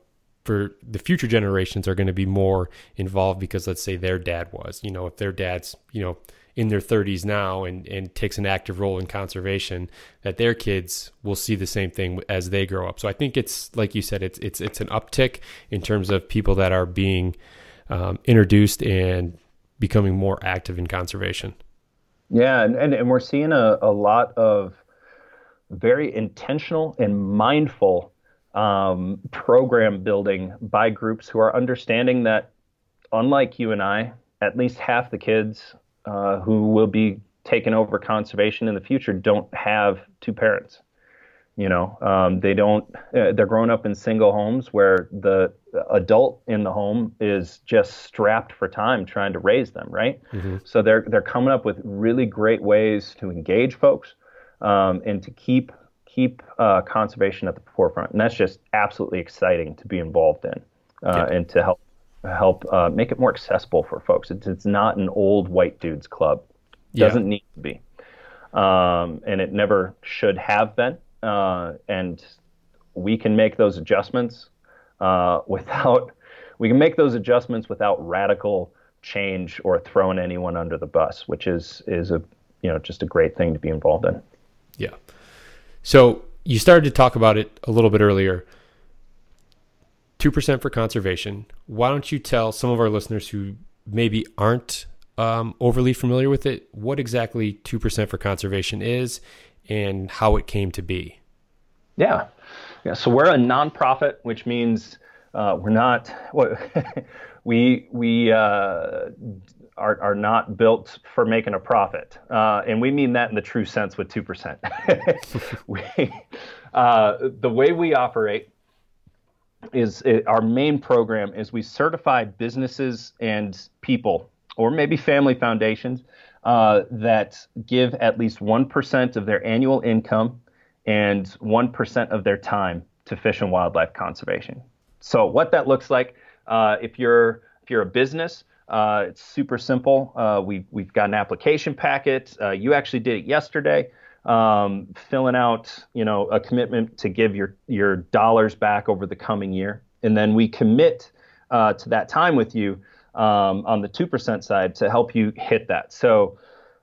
A: for the future generations are going to be more involved because let's say their dad was you know if their dad's you know in their 30s now and and takes an active role in conservation that their kids will see the same thing as they grow up so i think it's like you said it's it's it's an uptick in terms of people that are being um, introduced and becoming more active in conservation.
B: Yeah, and, and, and we're seeing a, a lot of very intentional and mindful um, program building by groups who are understanding that, unlike you and I, at least half the kids uh, who will be taking over conservation in the future don't have two parents. You know, um, they don't. Uh, they're growing up in single homes where the adult in the home is just strapped for time trying to raise them, right? Mm-hmm. So they're they're coming up with really great ways to engage folks um, and to keep keep uh, conservation at the forefront, and that's just absolutely exciting to be involved in uh, yeah. and to help help uh, make it more accessible for folks. It's, it's not an old white dudes club. It yeah. doesn't need to be, um, and it never should have been uh, and we can make those adjustments uh, [laughs] without we can make those adjustments without radical change or throwing anyone under the bus, which is is a you know just a great thing to be involved in.
A: Yeah. So you started to talk about it a little bit earlier. Two percent for conservation. Why don't you tell some of our listeners who maybe aren't um, overly familiar with it what exactly two percent for conservation is and how it came to be.
B: Yeah. Yeah. So we're a nonprofit, which means uh, we're not, [laughs] we, we, uh, are, are not built for making a profit. Uh, and we mean that in the true sense with 2%. [laughs] we, uh, the way we operate is it, our main program is we certify businesses and people, or maybe family foundations, uh, that give at least 1% of their annual income and 1% of their time to fish and wildlife conservation. So, what that looks like, uh, if you're if you're a business, uh, it's super simple. Uh, we, we've got an application packet. Uh, you actually did it yesterday, um, filling out you know a commitment to give your your dollars back over the coming year, and then we commit uh, to that time with you um, on the 2% side to help you hit that. So,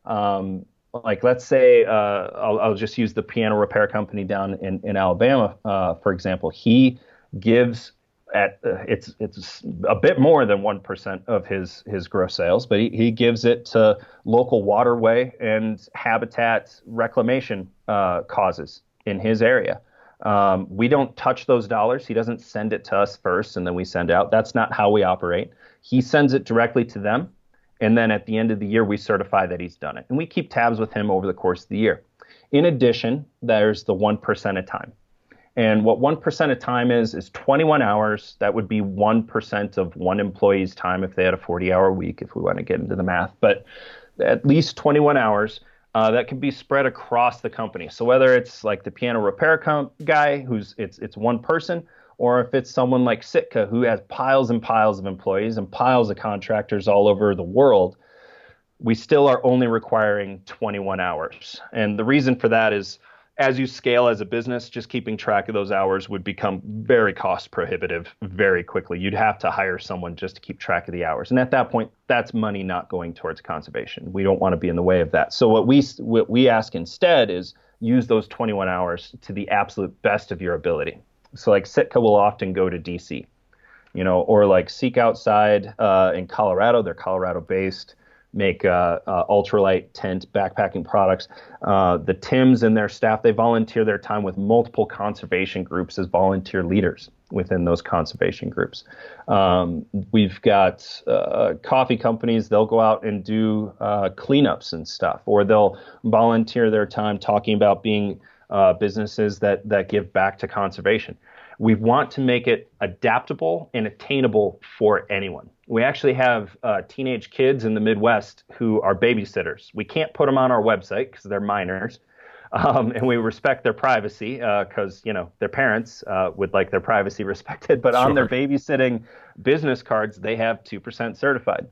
B: um, like let's say uh, I'll, I'll, just use the piano repair company down in, in Alabama, uh, for example. He gives at uh, it's it's a bit more than one percent of his his gross sales, but he, he gives it to local waterway and habitat reclamation uh, causes in his area. Um, we don't touch those dollars. He doesn't send it to us first and then we send out. That's not how we operate. He sends it directly to them. And then at the end of the year, we certify that he's done it. And we keep tabs with him over the course of the year. In addition, there's the 1% of time. And what 1% of time is, is 21 hours. That would be 1% of one employee's time if they had a 40 hour week, if we want to get into the math. But at least 21 hours uh, that can be spread across the company. So whether it's like the piano repair com- guy, who's it's it's one person, or if it's someone like Sitka who has piles and piles of employees and piles of contractors all over the world, we still are only requiring 21 hours. And the reason for that is as you scale as a business, just keeping track of those hours would become very cost prohibitive very quickly. You'd have to hire someone just to keep track of the hours. And at that point, that's money not going towards conservation. We don't want to be in the way of that. So what we what we ask instead is use those 21 hours to the absolute best of your ability. So like Sitka will often go to DC, you know, or like Seek Outside uh, in Colorado. They're Colorado based, make uh, uh, ultralight tent backpacking products. Uh, the Tims and their staff they volunteer their time with multiple conservation groups as volunteer leaders within those conservation groups. Um, we've got uh, coffee companies, they'll go out and do uh, cleanups and stuff, or they'll volunteer their time talking about being uh, businesses that that give back to conservation. We want to make it adaptable and attainable for anyone. We actually have uh, teenage kids in the Midwest who are babysitters. We can't put them on our website because they're minors, [laughs] um, and we respect their privacy because uh, you know their parents uh, would like their privacy [laughs] respected. But sure. on their babysitting business cards, they have two percent certified.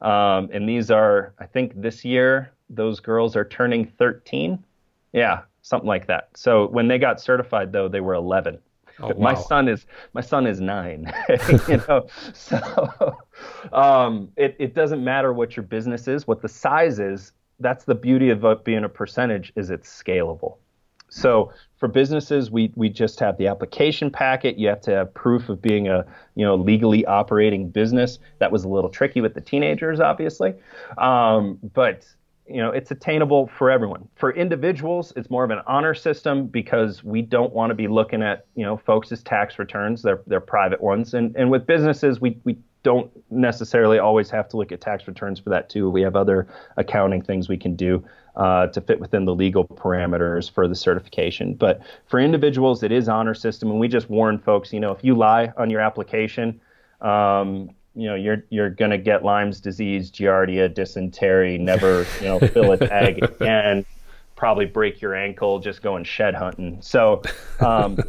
B: Um, and these are, I think, this year those girls are turning 13. Yeah, something like that. So when they got certified, though, they were 11. Oh, [laughs] wow. My son is my son is nine. [laughs] you know, [laughs] so um, it it doesn't matter what your business is, what the size is. That's the beauty of being a percentage is it's scalable. So for businesses, we we just have the application packet. You have to have proof of being a you know legally operating business. That was a little tricky with the teenagers, obviously, um, but you know it's attainable for everyone. For individuals, it's more of an honor system because we don't want to be looking at you know folks' tax returns. They're they're private ones, and and with businesses, we we don't necessarily always have to look at tax returns for that too. We have other accounting things we can do uh, to fit within the legal parameters for the certification. But for individuals, it is honor system, and we just warn folks. You know, if you lie on your application, um, you know you're you're gonna get Lyme's disease, giardia, dysentery, never you know fill a tag [laughs] again, probably break your ankle just going shed hunting. So. Um, [laughs]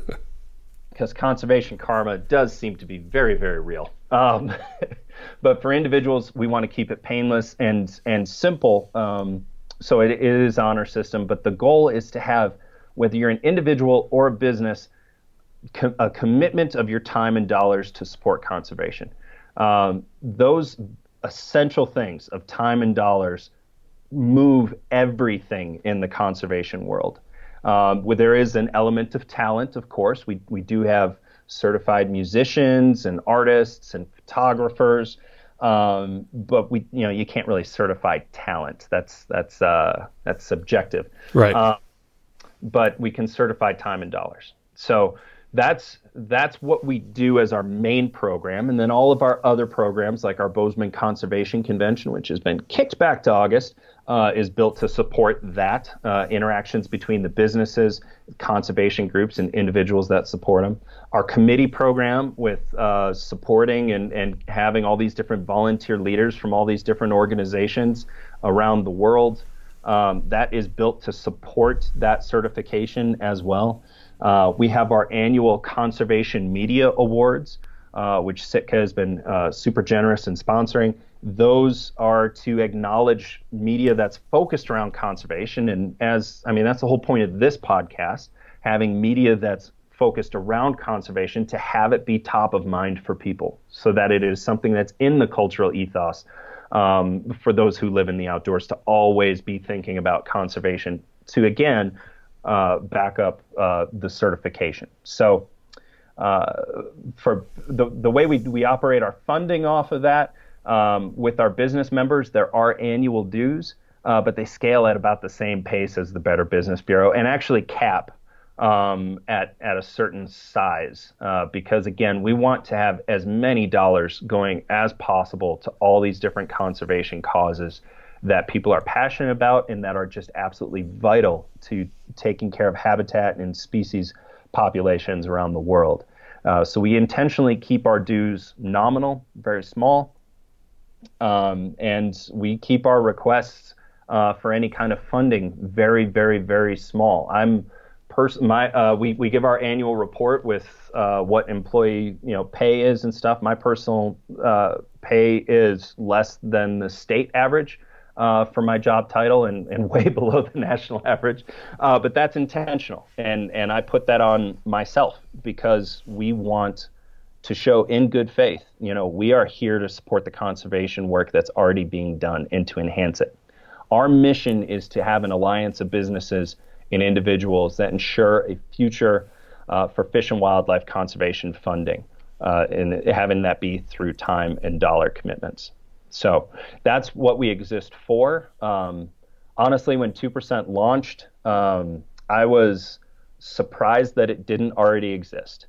B: because conservation karma does seem to be very, very real. Um, [laughs] but for individuals, we want to keep it painless and and simple. Um, so it, it is honor system, but the goal is to have whether you're an individual or a business, a commitment of your time and dollars to support conservation. Um, those essential things of time and dollars move everything in the conservation world. Um, where there is an element of talent, of course. We, we do have certified musicians and artists and photographers, um, but we you know you can't really certify talent. That's that's uh, that's subjective.
A: Right. Uh,
B: but we can certify time and dollars. So that's that's what we do as our main program, and then all of our other programs, like our Bozeman Conservation Convention, which has been kicked back to August, uh, is built to support that uh, interactions between the businesses, conservation groups, and individuals that support them. Our committee program with uh, supporting and, and having all these different volunteer leaders from all these different organizations around the world. Um, that is built to support that certification as well. Uh, we have our annual Conservation Media Awards, uh, which Sitka has been uh, super generous in sponsoring those are to acknowledge media that's focused around conservation. And as I mean, that's the whole point of this podcast having media that's focused around conservation to have it be top of mind for people so that it is something that's in the cultural ethos um, for those who live in the outdoors to always be thinking about conservation to again uh, back up uh, the certification. So uh, for the, the way we, we operate our funding off of that, um, with our business members, there are annual dues, uh, but they scale at about the same pace as the Better Business Bureau and actually cap um, at, at a certain size uh, because, again, we want to have as many dollars going as possible to all these different conservation causes that people are passionate about and that are just absolutely vital to taking care of habitat and species populations around the world. Uh, so we intentionally keep our dues nominal, very small, um, and we keep our requests uh, for any kind of funding very, very, very small. I'm pers- my uh, we we give our annual report with uh, what employee you know pay is and stuff. My personal uh, pay is less than the state average. Uh, for my job title and, and [laughs] way below the national average, uh, but that's intentional, and and I put that on myself because we want to show in good faith, you know, we are here to support the conservation work that's already being done and to enhance it. Our mission is to have an alliance of businesses and individuals that ensure a future uh, for fish and wildlife conservation funding, uh, and having that be through time and dollar commitments. So that's what we exist for. Um, honestly, when 2% launched, um, I was surprised that it didn't already exist.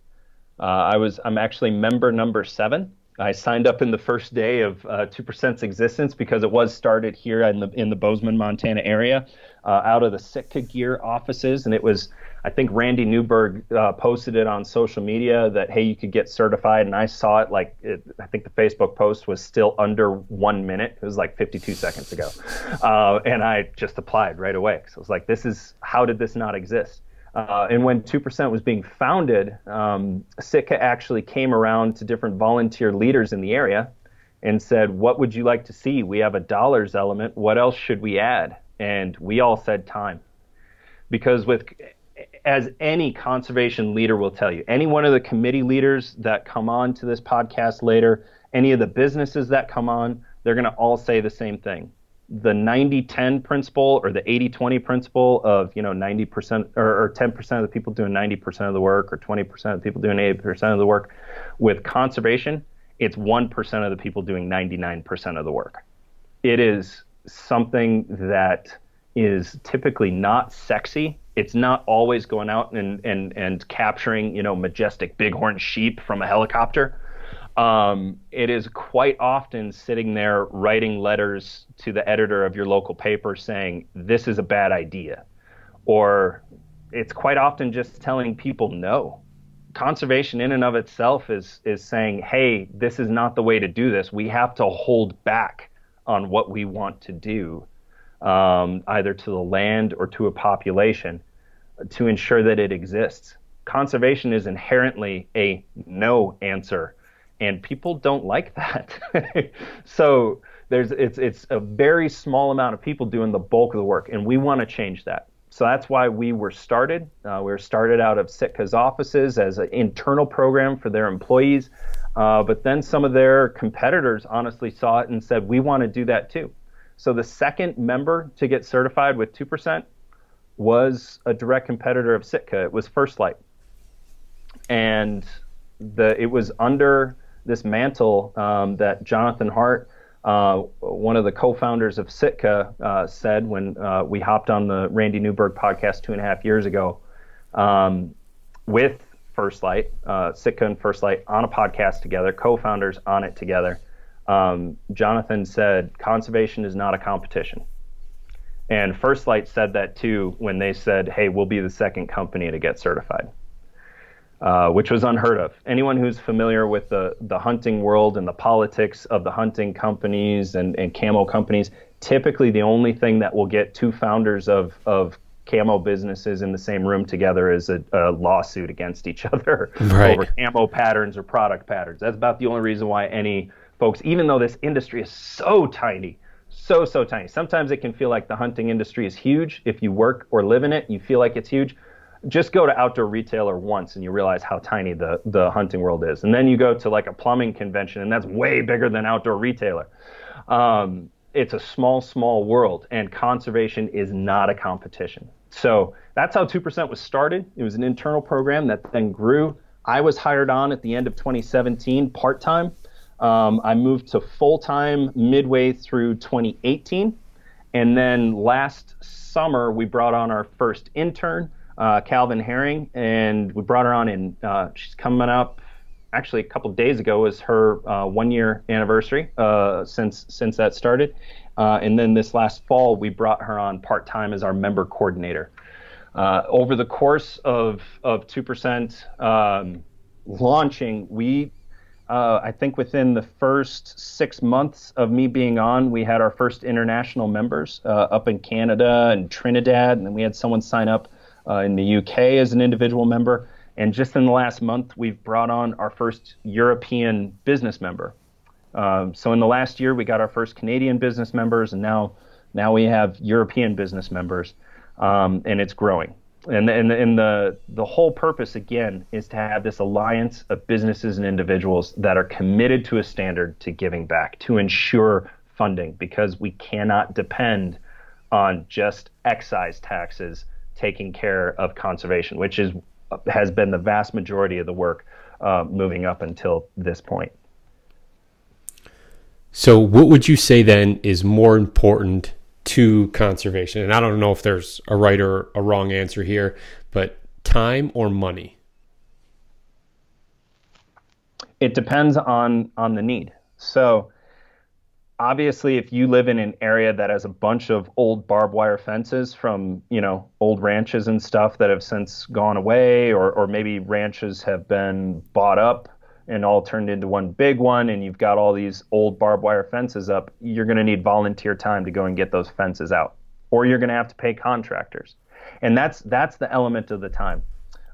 B: Uh, I was I'm actually member number seven. I signed up in the first day of uh, Two Percent's existence because it was started here in the in the Bozeman, Montana area, uh, out of the Sitka Gear offices, and it was I think Randy Newberg uh, posted it on social media that hey you could get certified, and I saw it like it, I think the Facebook post was still under one minute. It was like 52 seconds ago, [laughs] uh, and I just applied right away. So I was like, this is how did this not exist? Uh, and when 2% was being founded, um, Sitka actually came around to different volunteer leaders in the area and said, What would you like to see? We have a dollars element. What else should we add? And we all said time. Because, with as any conservation leader will tell you, any one of the committee leaders that come on to this podcast later, any of the businesses that come on, they're going to all say the same thing. the 90-10 principle or the 80-20 principle of you know 90% or, or 10% of the people doing 90% of the work or 20% of the people doing 80% of the work with conservation it's 1% of the people doing 99% of the work it is something that is typically not sexy it's not always going out and, and, and capturing you know majestic bighorn sheep from a helicopter um, it is quite often sitting there writing letters to the editor of your local paper saying, this is a bad idea. Or it's quite often just telling people no. Conservation in and of itself is, is saying, hey, this is not the way to do this. We have to hold back on what we want to do, um, either to the land or to a population, to ensure that it exists. Conservation is inherently a no answer and people don't like [laughs] that. so there's it's it's a very small amount of people doing the bulk of the work, and we want to change that. So that's why we were started. Uh, we were started out of Sitka's offices as an internal program for their employees, uh, but then some of their competitors honestly saw it and said, "We want to do that too." So the second member to get certified with two percent was a direct competitor of Sitka. It was First Lite, and the it was under this mantle um, that Jonathan Hart, uh, one of the co-founders of Sitka, uh, said when uh, we hopped on the Randy Newberg podcast two and a half years ago um, with First Lite, uh, Sitka and First Lite on a podcast together, co-founders on it together. Um, Jonathan said, "Conservation is not a competition." And First Lite said that too when they said, "Hey, we'll be the second company to get certified." Uh, which was unheard of. Anyone who's familiar with the, the hunting world and the politics of the hunting companies and, and camo companies, typically the only thing that will get two founders of, of camo businesses in the same room together is a, a lawsuit against each [laughs] other right. over camo patterns or product patterns. That's about the only reason why any folks, even though this industry is so tiny, so, so tiny, sometimes it can feel like the hunting industry is huge. If you work or live in it, you feel like it's huge just go to outdoor retailer once and you realize how tiny the, the hunting world is. And then you go to like a plumbing convention and that's way bigger than outdoor retailer. Um, it's a small, small world and conservation is not a competition. So that's how 2% was started. It was an internal program that then grew. I was hired on at the end of 2017 part time. Um, I moved to full time midway through 2018. And then last summer, we brought on our first intern uh, Calvin Herring, and we brought her on, and uh, she's coming up. Actually, a couple days ago was her uh, one-year anniversary uh, since since that started, uh, and then this last fall we brought her on part-time as our member coordinator. Uh, over the course of of two percent um, launching, we uh, I think within the first six months of me being on, we had our first international members uh, up in Canada and Trinidad, and then we had someone sign up uh, in the UK as an individual member. And just in the last month, we've brought on our first European business member. Um, so in the last year, we got our first Canadian business members, and now now we have European business members, um, and it's growing. And, and, and the the whole purpose again is to have this alliance of businesses and individuals that are committed to a standard to giving back to ensure funding because we cannot depend on just excise taxes taking care of conservation, which is has been the vast majority of the work uh, moving up until this point.
A: So, what would you say then is more important to conservation? And I don't know if there's a right or a wrong answer here, but time or money?
B: It depends on on the need. So, obviously if you live in an area that has a bunch of old barbed wire fences from you know old ranches and stuff that have since gone away or, or maybe ranches have been bought up and all turned into one big one and you've got all these old barbed wire fences up you're going to need volunteer time to go and get those fences out or you're going to have to pay contractors and that's that's the element of the time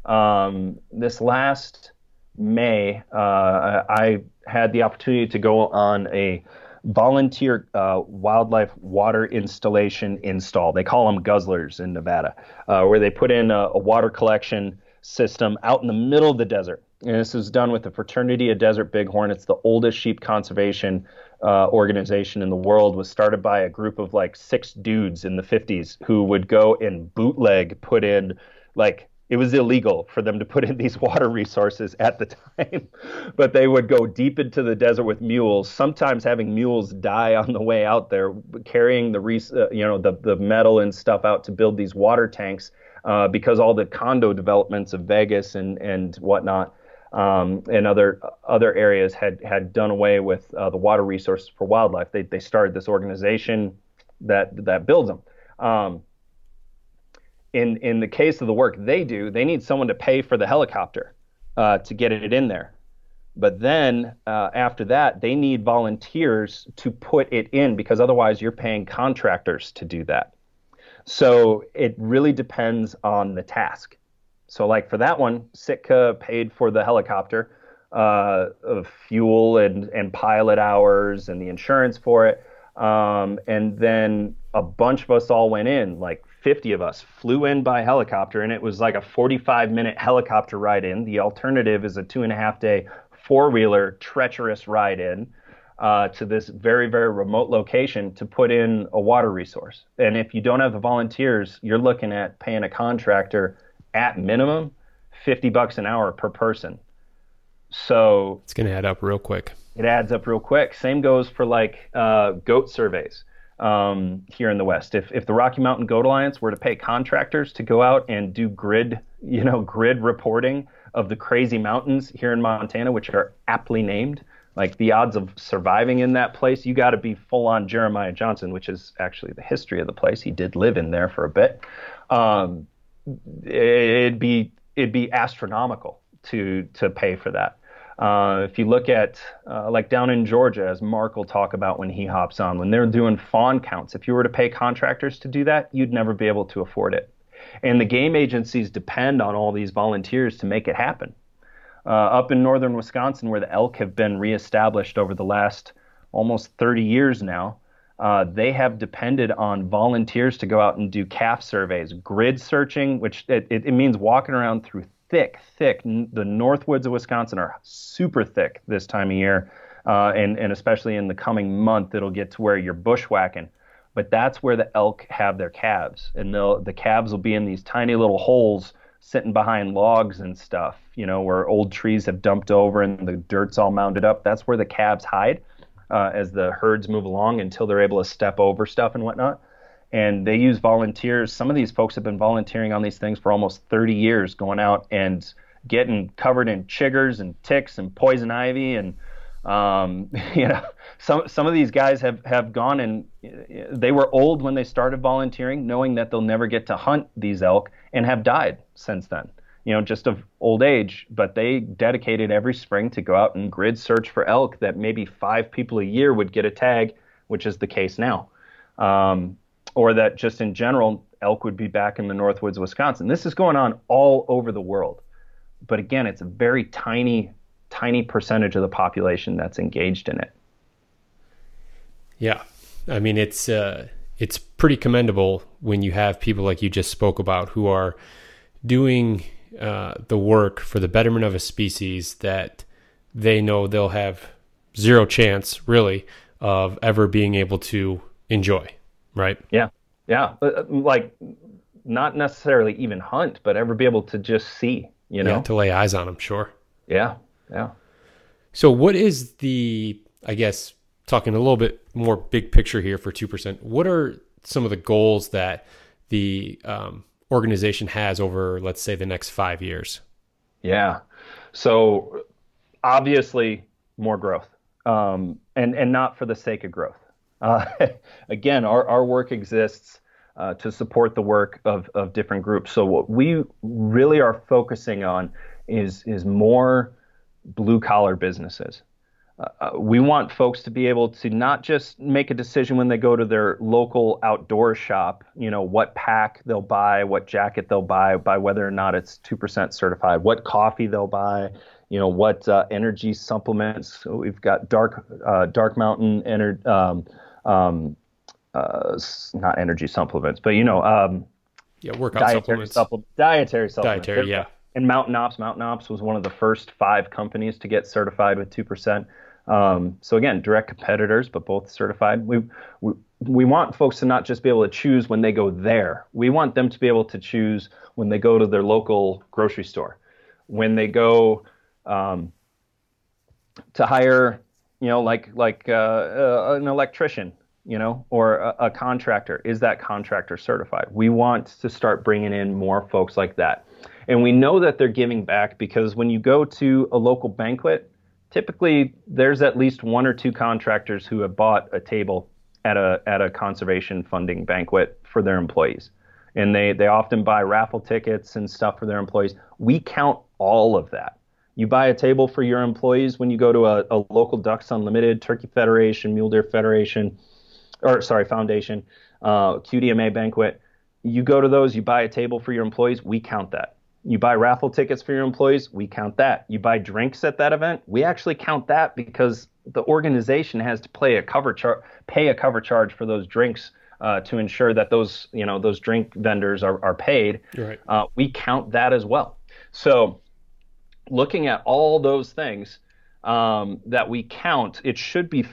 B: um, this last may uh, i had the opportunity to go on a volunteer uh, wildlife water installation install. They call them guzzlers in Nevada, uh, where they put in a, a, water collection system out in the middle of the desert. And this was done with the Fraternity of Desert Bighorn. It's the oldest sheep conservation uh, organization in the world. Was started by a group of like six dudes in the 50s who would go and bootleg put in like it was illegal for them to put in these water resources at the [laughs] time, but they would go deep into the desert with mules. Sometimes having mules die on the way out there, carrying the uh, you know the the metal and stuff out to build these water tanks uh, because all the condo developments of Vegas and and whatnot um, and other other areas had had done away with uh, the water resources for wildlife. They they started this organization that that builds them. Um, in in the case of the work they do, they need someone to pay for the helicopter uh, to get it in there. But then uh, after that, they need volunteers to put it in because otherwise you're paying contractors to do that. So it really depends on the task. So, like for that one, Sitka paid for the helicopter, uh, of fuel and, and pilot hours and the insurance for it. Um, and then a bunch of us all went in, like 50 of us flew in by helicopter, and it was like a 45 minute helicopter ride in. The alternative is a two and a half day four wheeler treacherous ride in. Uh, to this very, very remote location to put in a water resource. And if you don't have the volunteers, you're looking at paying a contractor at minimum 50 bucks an hour per person. So
A: it's going to add up real quick.
B: It adds up real quick. Same goes for like uh, goat surveys um, here in the West. If, if the Rocky Mountain Goat Alliance were to pay contractors to go out and do grid, you know, grid reporting of the crazy mountains here in Montana, which are aptly named, like the odds of surviving in that place, you got to be full on Jeremiah Johnson, which is actually the history of the place. He did live in there for a bit. Um, it'd be it'd be astronomical to to pay for that. Uh, if you look at uh, like down in Georgia, as Mark will talk about when he hops on, when they're doing fawn counts, if you were to pay contractors to do that, you'd never be able to afford it. And the game agencies depend on all these volunteers to make it happen. Uh, up in northern Wisconsin, where the elk have been reestablished over the last almost 30 years now, uh, they have depended on volunteers to go out and do calf surveys, grid searching, which it, it, it means walking around through thick, thick. The north woods of Wisconsin are super thick this time of year, uh, and and especially in the coming month, it'll get to where you're bushwhacking. But that's where the elk have their calves, and the the calves will be in these tiny little holes sitting behind logs and stuff, you know, where old trees have dumped over and the dirt's all mounded up. That's where the calves hide uh, as the herds move along until they're able to step over stuff and whatnot. And they use volunteers. Some of these folks have been volunteering on these things for almost 30 years, going out and getting covered in chiggers and ticks and poison ivy and um, [laughs] you know some some of these guys have have gone and they were old when they started volunteering knowing that they'll never get to hunt these elk and have died since then you know, just of old age, but they dedicated every spring to go out and grid search for elk that maybe five people a year would get a tag, which is the case now. Um, or that just in general, elk would be back in the Northwoods Wisconsin. This is going on all over the world. But again, it's a very tiny, tiny percentage of the population that's engaged in it.
A: Yeah. I mean, it's, uh, it's pretty commendable when you have people like you just spoke about who are doing uh, the work for the betterment of a species that they know they'll have zero chance, really, of ever being able to enjoy. Right?
B: Yeah. Yeah. Uh, like, not necessarily even hunt, but ever be able to just see, you know? Yeah,
A: to lay eyes on them, sure.
B: Yeah. Yeah.
A: So, what is the, I guess, talking a little bit more big picture here for 2%, what are some of the goals that the um, organization has over, let's say, the next five years?
B: Yeah. So obviously, more growth, um, and and not for the sake of growth. Uh, [laughs] again, our our work exists. Uh, to support the work of, of different groups. So what we really are focusing on is is more blue collar businesses. Uh, we want folks to be able to not just make a decision when they go to their local outdoor shop, you know, what pack they'll buy, what jacket they'll buy, by whether or not it's 2% certified, what coffee they'll buy, you know, what uh, energy supplements. So we've got Dark uh, Dark Mountain ener- um, um, uh, not energy supplements, but you know, um,
A: yeah, workout
B: dietary
A: supplements.
B: Supplement, dietary supplements.
A: Dietary, yeah
B: and Mountain Ops. Mountain Ops was one of the first five companies to get certified with two percent. Um, so again, direct competitors, but both certified. We, we we want folks to not just be able to choose when they go there. We want them to be able to choose when they go to their local grocery store, when they go um, to hire, you know, like like uh, uh, an electrician, you know, or a, a contractor. Is that contractor certified? We want to start bringing in more folks like that, and we know that they're giving back because when you go to a local banquet typically there's at least one or two contractors who have bought a table at a at a conservation funding banquet for their employees. And they, they often buy raffle tickets and stuff for their employees. We count all of that. You buy a table for your employees when you go to a, a local Ducks Unlimited, Turkey Federation, Mule Deer Federation, or sorry, Foundation, uh, QDMA banquet. You go to those, you buy a table for your employees. We count that. You buy raffle tickets for your employees, we count that. You buy drinks at that event, we actually count that because the organization has to pay a cover char- pay a cover charge for those drinks uh, to ensure that those you know those drink vendors are, are paid.
A: Right.
B: Uh, we count that as well. So looking at all those things, um, that we count, it should be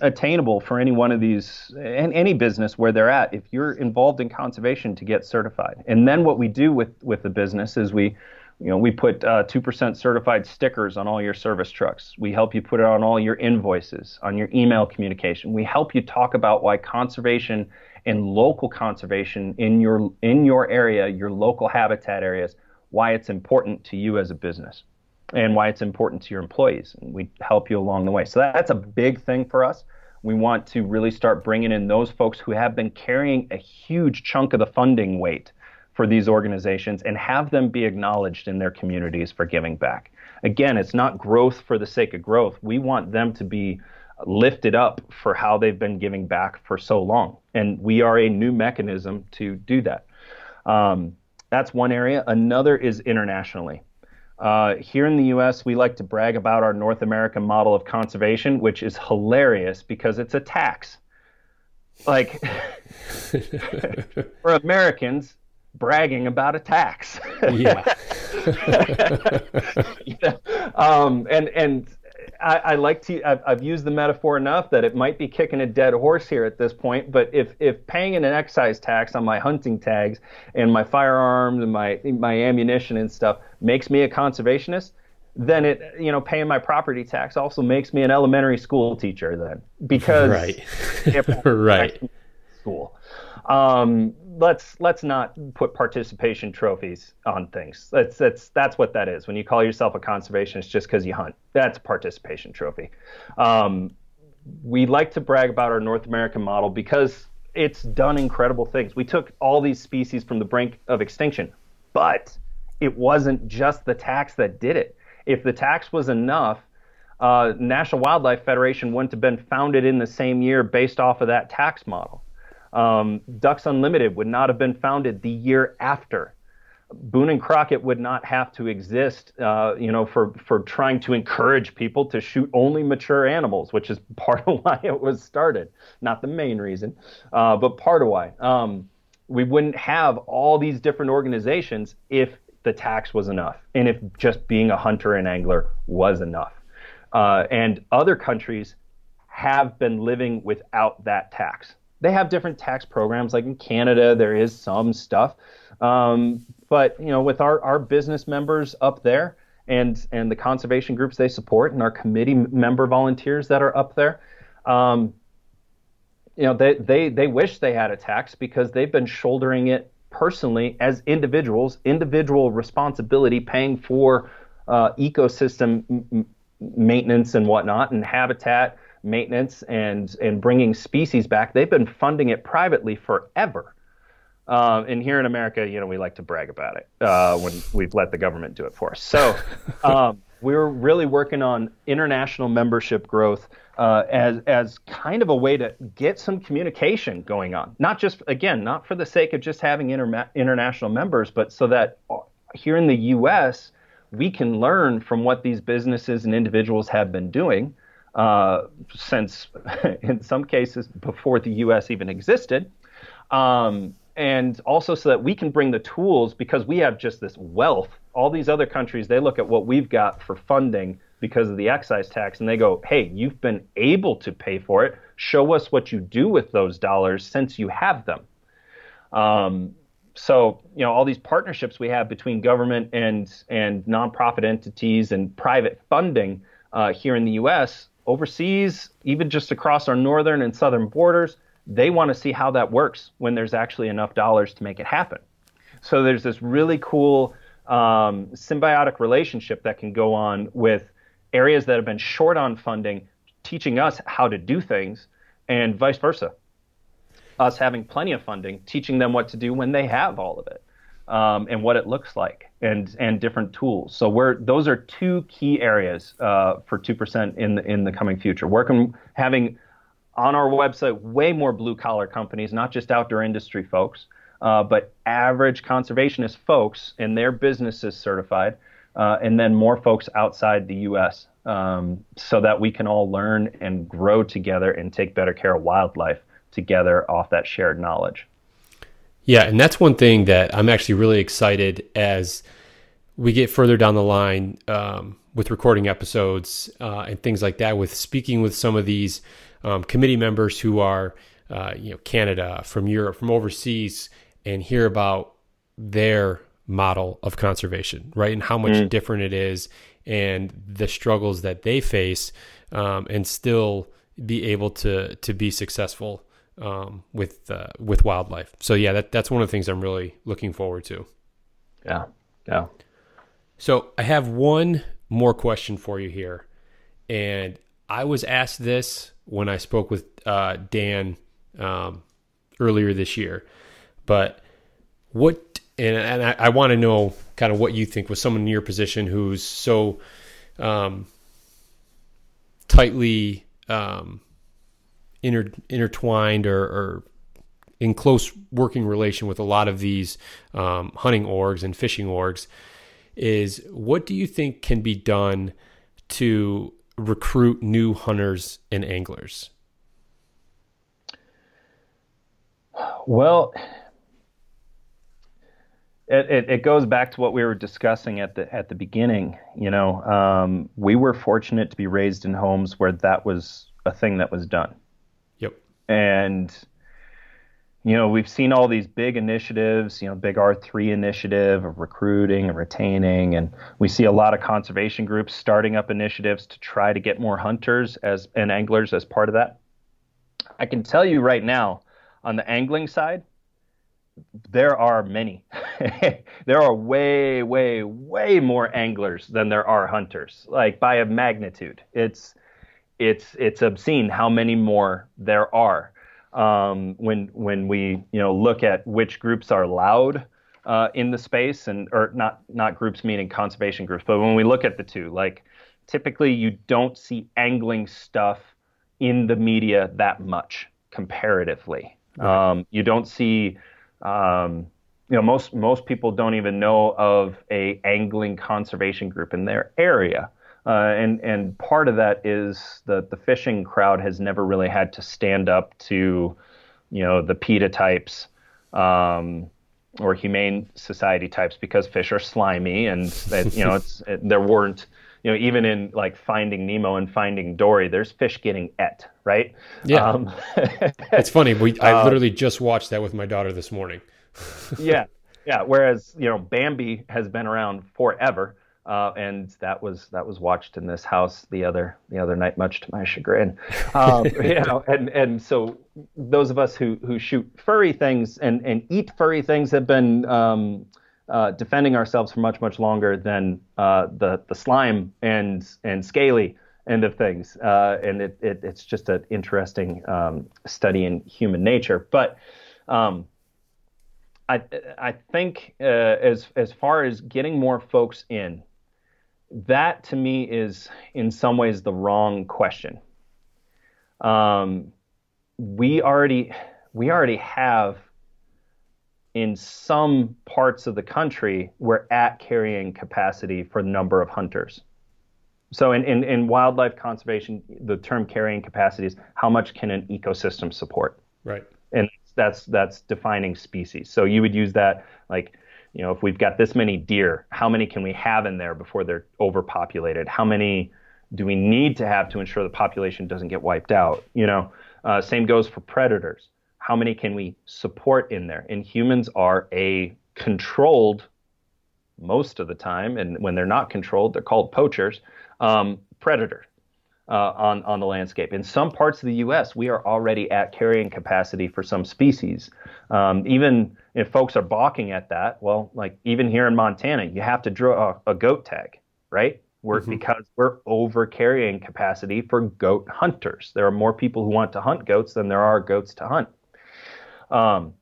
B: attainable for any one of these and any business where they're at. If you're involved in conservation to get certified, and then what we do with with the business is we, you know, we put uh, two uh, percent certified stickers on all your service trucks. We help you put it on all your invoices, on your email communication. We help you talk about why conservation and local conservation in your in your area, your local habitat areas, why it's important to you as a business and why it's important to your employees. And we help you along the way. So that's a big thing for us. We want to really start bringing in those folks who have been carrying a huge chunk of the funding weight for these organizations and have them be acknowledged in their communities for giving back. Again, it's not growth for the sake of growth. We want them to be lifted up for how they've been giving back for so long. And we are a new mechanism to do that. Um, that's one area. Another is internationally. Uh, here in the U.S., we like to brag about our North American model of conservation, which is hilarious because it's a tax. Like, [laughs] for Americans, bragging about a tax.
A: yeah. [laughs]
B: you know? um, and and I, I like to. I've, I've, used the metaphor enough that it might be kicking a dead horse here at this point. But if if paying an excise tax on my hunting tags and my firearms and my my ammunition and stuff makes me a conservationist, then it you know paying my property tax also makes me an elementary school teacher then because
A: right [laughs] right
B: school. Um, let's let's not put participation trophies on things. That's that's that's what that is. When you call yourself a conservationist just because you hunt, that's participation trophy. Um, we like to brag about our North American model because it's done incredible things. We took all these species from the brink of extinction, but it wasn't just the tax that did it. If the tax was enough, uh, National Wildlife Federation wouldn't have been founded in the same year based off of that tax model. Um, Ducks Unlimited would not have been founded the year after. Boone and Crockett would not have to exist, uh, you know, for for trying to encourage people to shoot only mature animals, which is [laughs] part of why it was started. Not the main reason, uh, but part of why. Um, we wouldn't have all these different organizations if the tax was enough, and if just being a hunter and angler was enough. Uh, and other countries have been living without that tax they have different tax programs. Like in Canada, there is some stuff, um, but you know, with our our business members up there and and the conservation groups they support and our committee member volunteers that are up there. Um, you know, they, they, they wish they had a tax because they've been shouldering it personally as individuals, individual responsibility, paying for uh, ecosystem m- maintenance and whatnot and habitat maintenance and and bringing species back. They've been funding it privately forever. Uh, and here in America, you know, we like to brag about it uh, when we've let the government do it for us. So [laughs] um, we're really working on international membership growth uh, as as kind of a way to get some communication going on. Not just again, not for the sake of just having inter- international members, but so that uh, here in the U.S. we can learn from what these businesses and individuals have been doing uh, since, [laughs] in some cases, before the U.S. even existed. Um, and also so that we can bring the tools because we have just this wealth all these other countries, they look at what we've got for funding because of the excise tax and they go, hey, you've been able to pay for it. Show us what you do with those dollars since you have them. Um, so, you know, all these partnerships we have between government and, and nonprofit entities and private funding uh, here in the U.S., overseas, even just across our northern and southern borders, they want to see how that works when there's actually enough dollars to make it happen. So there's this really cool um, symbiotic relationship that can go on with areas that have been short on funding, teaching us how to do things, and vice versa. Us having plenty of funding, teaching them what to do when they have all of it, um, and what it looks like, and and different tools. So those are two key areas uh, for two percent in the in the coming future. Working having on our website way more blue collar companies, not just outdoor industry folks, uh, but average conservationist folks and their businesses certified uh, and then more folks outside the U.S. Um, so that we can all learn and grow together and take better care of wildlife together off that shared knowledge.
A: Yeah, and that's one thing that I'm actually really excited as we get further down the line um, with recording episodes uh, and things like that. With speaking with some of these um, committee members who are, uh, you know, Canada, from Europe, from overseas, and hear about their model of conservation, right? And how much mm. different it is and the struggles that they face um, and still be able to to be successful um, with uh, with wildlife. So yeah, that that's one of the things I'm really looking forward to.
B: Yeah. Yeah.
A: So I have one more question for you here. And I was asked this when I spoke with uh, Dan um, earlier this year. But what and and I, I want to know kind of what you think with someone in your position who's so um, tightly um, inter, intertwined or, or, in close working relation with a lot of these um, hunting orgs and fishing orgs is what do you think can be done to recruit new hunters and anglers?
B: Well, it, it, it, goes back to what we were discussing at the at the beginning. You know, um, we were fortunate to be raised in homes where that was a thing that was done. And you know, we've seen all these big initiatives. You know, big R three initiative of recruiting and retaining, and we see a lot of conservation groups starting up initiatives to try to get more hunters as and anglers as part of that. I can tell you right now, on the angling side, there are many. [laughs] there are way, way, way more anglers than there are hunters, like by a magnitude. It's it's it's obscene how many more there are. Um, when when we you know look at which groups are allowed uh, in the space, and or not not groups meaning conservation groups, but when we look at the two, like typically you don't see angling stuff in the media that much comparatively. Right. Um, you don't see um, you know, most most people don't even know of a angling conservation group in their area. Uh, and and part of that is that the fishing crowd has never really had to stand up to, you know, the PETA types um, or humane society types because fish are slimy and that, you know [laughs] it's it, there weren't you know even in like Finding Nemo and Finding Dory, there's fish getting et right.
A: Yeah, um, [laughs] it's funny. We I uh, [laughs] literally just watched that with my daughter this morning
B: yeah, yeah. Whereas you know Bambi has been around forever, uh, and that was that was watched in this house the other the other night, much to my chagrin. Um, [laughs] you know, and and so those of us who who shoot furry things and and eat furry things have been. Um, uh, defending ourselves for much much longer than uh, the the slime and and scaly end of things, uh, and it, it, it's just an interesting um, study in human nature. But um, I I think uh, as as far as getting more folks in, that to me is in some ways the wrong question. Um, we already we already have in some parts of the country we're at carrying capacity for the number of hunters. So in, in, in wildlife conservation, the term carrying capacity is how much can an ecosystem support?
A: Right.
B: And that's that's defining species. So you would use that like You know, if we've got this many deer, how many can we have in there before they're overpopulated? How many do we need to have to ensure the population doesn't get wiped out? You know, uh, same goes for predators. How many can we support in there? And humans are a controlled, most of the time, and when they're not controlled, they're called poachers, um, predator uh, on on the landscape. In some parts of the U.S., we are already at carrying capacity for some species. Um, even if folks are balking at that, well, like even here in Montana, you have to draw a, a goat tag, right? We're, mm-hmm. Because we're over carrying capacity for goat hunters. There are more people who want to hunt goats than there are goats to hunt. Um,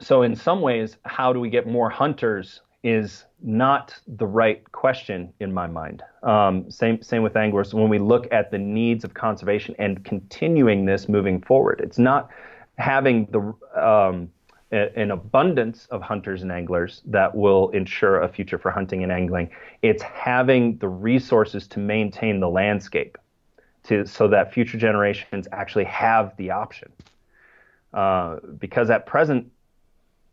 B: so in some ways, how do we get more hunters is not the right question in my mind. Um, same same with anglers. When we look at the needs of conservation and continuing this moving forward, it's not having the um, a, an abundance of hunters and anglers that will ensure a future for hunting and angling. It's having the resources to maintain the landscape, to so that future generations actually have the option. Uh, because at present,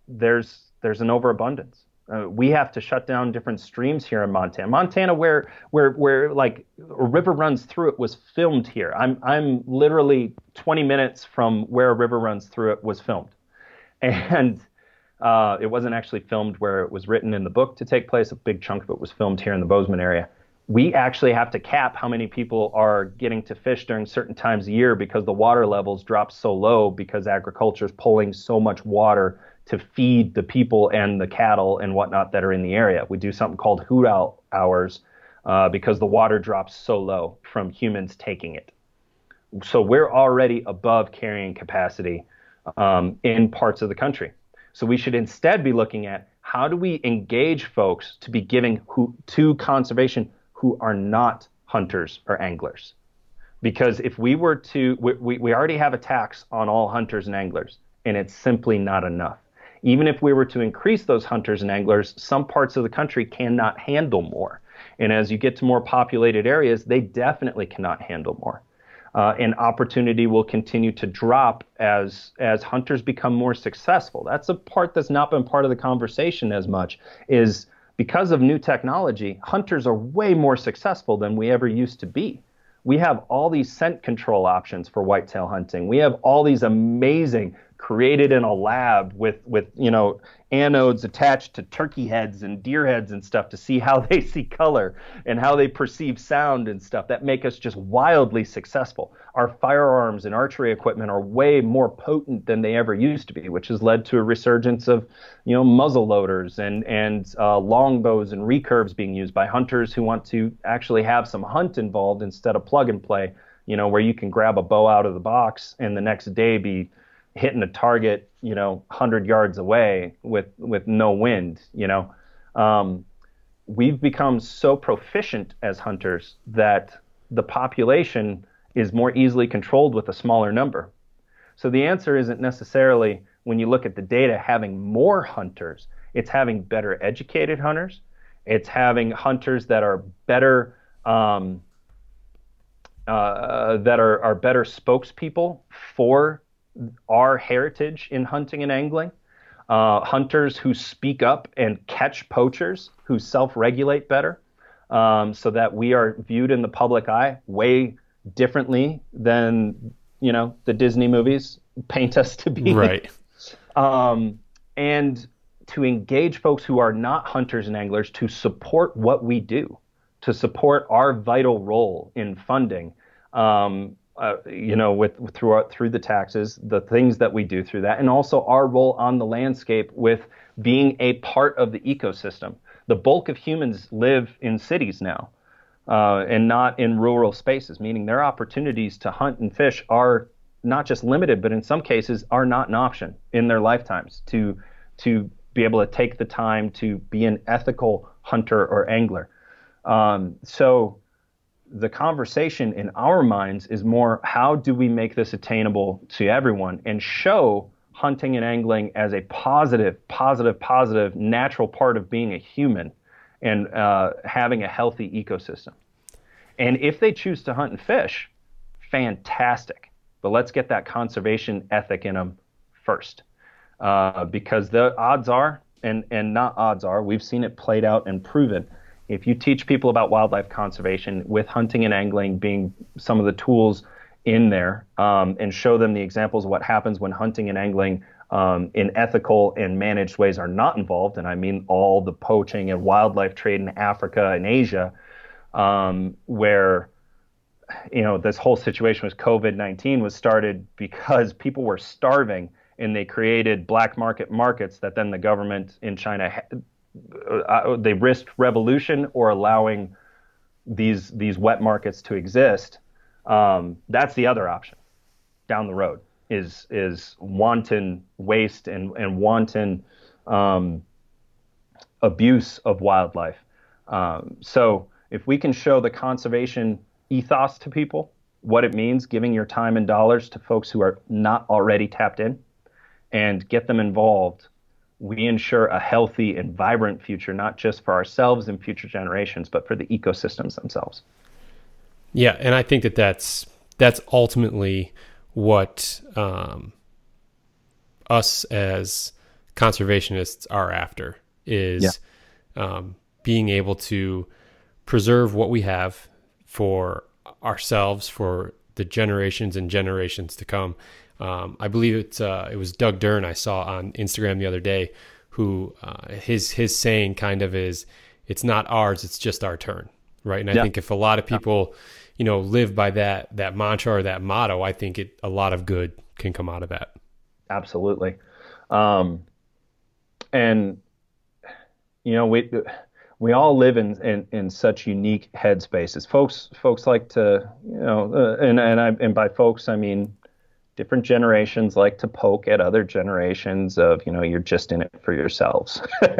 B: there's there's an overabundance. Uh, we have to shut down different streams here in Montana. Montana, where where where like a river runs through it, was filmed here. I'm I'm literally 20 minutes from where a river runs through it was filmed, [laughs] and uh, it wasn't actually filmed where it was written in the book to take place. A big chunk of it was filmed here in the Bozeman area. We actually have to cap how many people are getting to fish during certain times of year because the water levels drop so low because agriculture is pulling so much water to feed the people and the cattle and whatnot that are in the area. We do something called hoot owl hours uh, because the water drops so low from humans taking it. So we're already above carrying capacity um, in parts of the country. So we should instead be looking at how do we engage folks to be giving who, to conservation who are not hunters or anglers. Because if we were to, we, we already have a tax on all hunters and anglers, and it's simply not enough even if we were to increase those hunters and anglers, some parts of the country cannot handle more. And as you get to more populated areas, they definitely cannot handle more. Uh, and opportunity will continue to drop as as hunters become more successful. That's a part that's not been part of the conversation as much. Is because of new technology, hunters are way more successful than we ever used to be. We have all these scent control options for whitetail hunting. We have all these amazing created in a lab with with you know anodes attached to turkey heads and deer heads and stuff to see how [laughs] they see color and how they perceive sound and stuff that make us just wildly successful. Our firearms and archery equipment are way more potent than they ever used to be, which has led to a resurgence of you know muzzle loaders and and uh, longbows and recurves being used by hunters who want to actually have some hunt involved instead of plug and play. You know where you can grab a bow out of the box and the next day be hitting a target, you know, 100 yards away with with no wind, you know. Um, we've become so proficient as hunters that the population is more easily controlled with a smaller number. So the answer isn't necessarily when you look at the data having more hunters, it's having better educated hunters, it's having hunters that are better um, uh, that are, are better spokespeople for our heritage in hunting and angling. Uh, hunters who speak up and catch poachers who self-regulate better, um, so that we are viewed in the public eye way differently than you know the Disney movies [laughs] paint us to be.
A: Right. [laughs]
B: um, and to engage folks who are not hunters and anglers to support what we do, to support our vital role in funding. Um, uh, you know, with, with through our, through the taxes, the things that we do through that, and also our role on the landscape with being a part of the ecosystem. The bulk of humans live in cities now, uh, and not in rural spaces, meaning their opportunities to hunt and fish are not just limited, but in some cases are not an option in their lifetimes to to be able to take the time to be an ethical hunter or angler. Um, so the conversation in our minds is more how do we make this attainable to everyone and show hunting and angling as a positive, positive, positive, natural part of being a human and uh, having a healthy ecosystem. And if they choose to hunt and fish, fantastic. But let's get that conservation ethic in them first. Uh, because the odds are and and not odds are. We've seen it played out and proven. If you teach people about wildlife conservation, with hunting and angling being some of the tools in there, um, and show them the examples of what happens when hunting and angling um, in ethical and managed ways are not involved, and I mean all the poaching and wildlife trade in Africa and Asia, um, where you know this whole situation with COVID nineteen was started because [laughs] people were starving and they created black market markets that then the government in China uh, they risked revolution or allowing these these wet markets to exist. Um, that's the other option down the road is is wanton waste and and wanton um, abuse of wildlife. Um, so if we can show the conservation ethos to people, what it means, giving your time and dollars to folks who are not already tapped in, and get them involved, we ensure a healthy and vibrant future, not just for ourselves and future generations, but for the ecosystems themselves.
A: Yeah, and I think that that's that's ultimately what um, us as conservationists are after is yeah. um, being able to preserve what we have for ourselves for the generations and generations to come. Um, I believe it's uh, it was Doug Dern I saw on Instagram the other day, who uh, his his saying kind of is, "It's not ours, it's just our turn." Right, and I yeah. think if a lot of people. Yeah you know, live by that that mantra or that motto, I think it a lot of good can come out of that.
B: Absolutely. Um, and you know, we we all live in, in, in such unique headspaces. Folks folks like to you know, uh, and and I and by folks I mean different generations like to poke at other generations of you know you're just in it for yourselves. [laughs]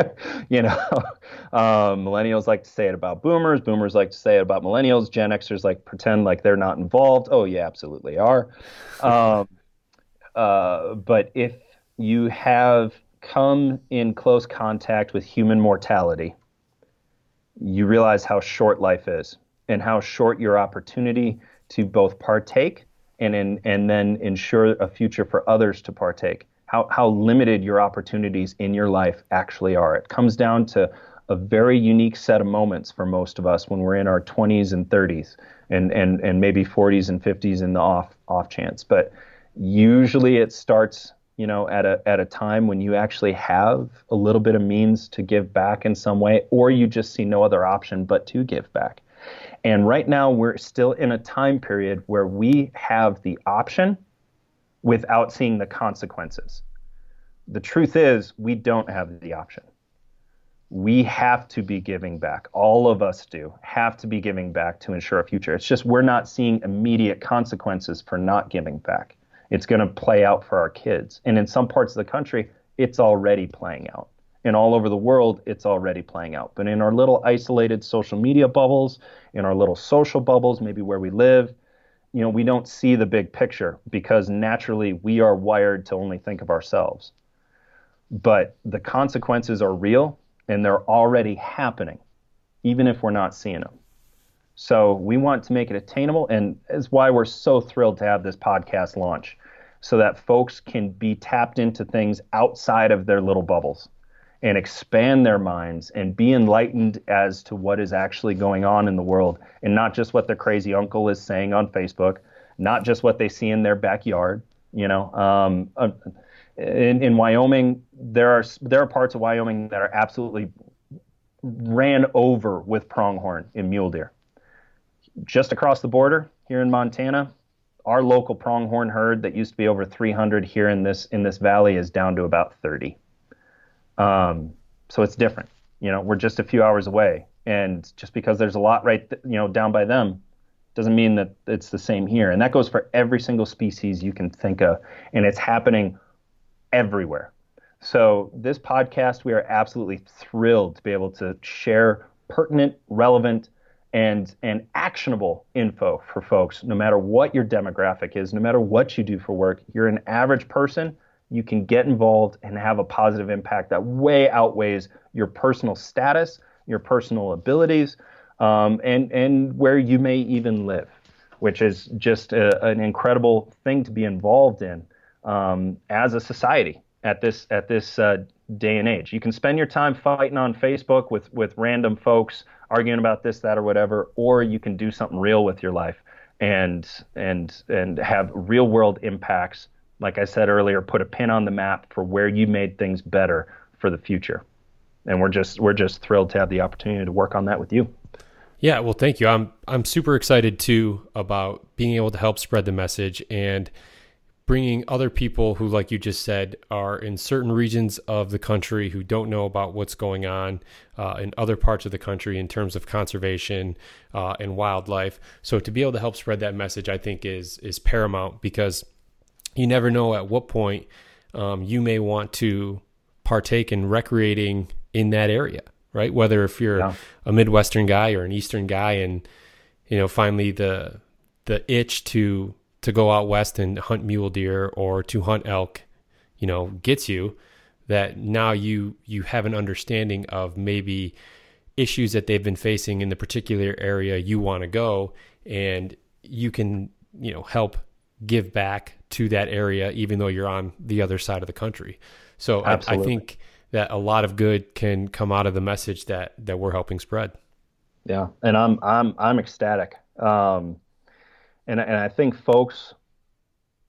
B: You know [laughs] um, millennials like to say it about boomers boomers like to say it about millennials gen xers like pretend like they're not involved. Oh yeah absolutely are. [laughs] Um, uh, but if you have come in close contact with human mortality you realize how short life is and how short your opportunity to both partake and in, and then ensure a future for others to partake. How how limited your opportunities in your life actually are. It comes down to a very unique set of moments for most of us when we're in our 20s and 30s and and and maybe 40s and 50s in the off off chance. But usually it starts you know at a at a time when you actually have a little bit of means to give back in some way or you just see no other option but to give back and right now, we're still in a time period where we have the option without seeing the consequences. The truth is, we don't have the option. We have to be giving back. All of us do have to be giving back to ensure a future. It's just we're not seeing immediate consequences for not giving back. It's going to play out for our kids. And in some parts of the country, it's already playing out and all over the world, it's already playing out. But in our little isolated social media bubbles, in our little social bubbles, maybe where we live, you know, we don't see the big picture because naturally we are wired to only think of ourselves. But the consequences are real and they're already happening, even if we're not seeing them. So we want to make it attainable, and is why we're so thrilled to have this podcast launch so that folks can be tapped into things outside of their little bubbles and expand their minds and be enlightened as to what is actually going on in the world and not just what their crazy uncle is saying on Facebook, not just what they see in their backyard. You know, um, uh, in, in Wyoming, there are there are parts of Wyoming that are absolutely ran over with pronghorn and mule deer. Just across the border here in Montana, our local pronghorn herd that used to be over 300 here in this in this valley is down to about 30. Um, so it's different. You know, we're just a few hours away, and just because there's a lot right, th- you know, down by them, doesn't mean that it's the same here. And that goes for every single species you can think of, and it's happening everywhere. So this podcast, we are absolutely thrilled to be able to share pertinent, relevant, and and actionable info for folks no matter what your demographic is no matter what you do for work you're an average person you can get involved and have a positive impact that way outweighs your personal status, your personal abilities, um, and and where you may even live, which is just a, an incredible thing to be involved in um, as a society at this at this uh, day and age. You can spend your time fighting on Facebook with with random folks arguing about this, that, or whatever, or you can do something real with your life and and and have real world impacts. Like I said earlier, put a pin on the map for where you made things better for the future. And we're just we're just thrilled to have the opportunity to work on that with you.
A: Yeah, well, thank you. I'm I'm super excited too about being able to help spread the message and bringing other people who, like you just said, are in certain regions of the country who don't know about what's going on uh, in other parts of the country in terms of conservation uh, and wildlife. So to be able to help spread that message, I think is is paramount because you never know at what point um, you may want to partake in recreating in that area, right? Whether if you're yeah. a Midwestern guy or an Eastern guy, and you know finally the the itch to to go out west and hunt mule deer or to hunt elk, you know, gets you that now you you have an understanding of maybe issues that they've been facing in the particular area you want to go and you can, you know, help give back to that area even though you're on the other side of the country. So I, I think that a lot of good can come out of the message that that we're helping spread.
B: Yeah, and I'm I'm I'm ecstatic. Um, and and I think folks,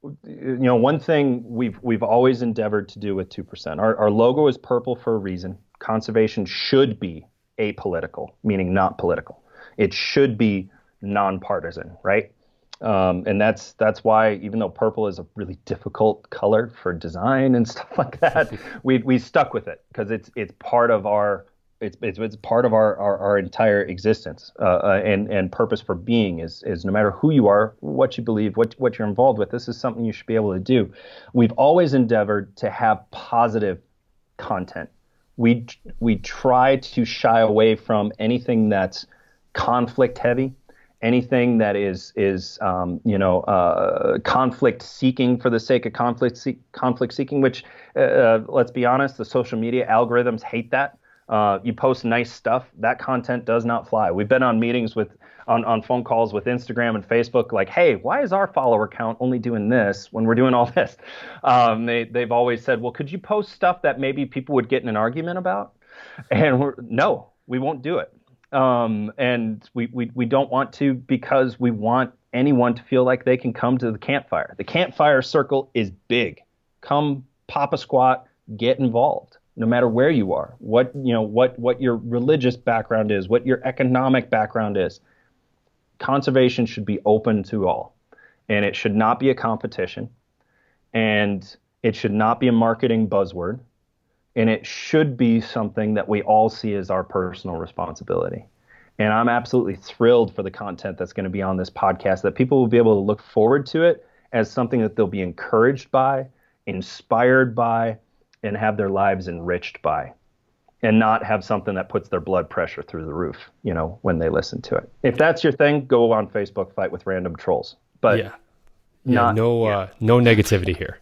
B: you know, one thing we've we've always endeavored to do with two percent. Our our logo is purple for a reason. Conservation should be apolitical, meaning not political. It should be nonpartisan, right? Um, and that's that's why even though purple is a really difficult color for design and [laughs] stuff like that, we we stuck with it because it's it's part of our it's, it's, it's part of our, our, our entire existence uh, uh, and, and purpose for being is, is no matter who you are, what you believe, what, what you're involved with, this is something you should be able to do. We've always endeavored to have positive content. We, we try to shy away from anything that's conflict heavy, anything that is, is um, you know, uh, conflict seeking for the sake of conflict, see- conflict seeking, which, uh, uh, let's be honest, the social media algorithms hate that uh, you post nice stuff, that content does not fly. We've been on meetings with on, on phone calls with Instagram and Facebook, like, hey, why is our follower count only doing this when we're doing all [laughs] this? Um, they they've always said, well, could you post stuff that maybe people would get in an argument about? And we're no, we won't do it. Um, and we, we we don't want to because we want anyone to feel like they can come to the campfire. The campfire circle is big. Come pop a squat, get involved no matter where you are, what you know, what what your religious background is, what your economic background is. Conservation should be open to all, and it should not be a competition, and it should not be a marketing buzzword, and it should be something that we all see as our personal responsibility. And I'm absolutely thrilled for the content that's going to be on this podcast that people will be able to look forward to it as something that they'll be encouraged by, inspired by, and have their lives enriched by and not have something that puts their blood pressure through the roof, you know, when they listen to it. If that's your thing, go on Facebook, fight with random trolls. But
A: yeah, yeah not, no, yeah. Uh, no negativity here.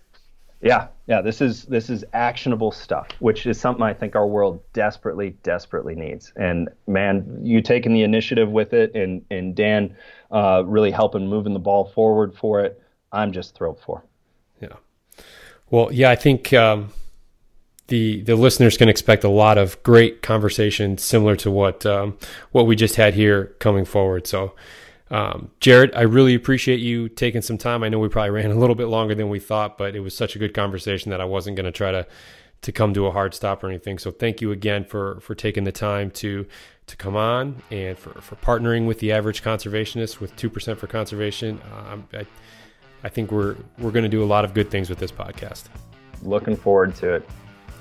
B: Yeah, yeah. This is this is actionable stuff, which is something I think our world desperately, desperately needs. And man, you taking the initiative with it, and and Dan uh, really helping moving the ball forward for it. I'm just thrilled for.
A: Yeah. Well, yeah, I think. Um, the the listeners can expect a lot of great conversation similar to what um, what we just had here coming forward. So, um, Jared, I really appreciate you taking some time. I know we probably ran a little bit longer than we thought, but it was such a good conversation that I wasn't going to try to to come to a hard stop or anything. So, thank you again for for taking the time to to come on and for, for partnering with the average conservationist with two percent for conservation. Um, I, I think we're we're going to do a lot of good things with this podcast.
B: Looking forward to it.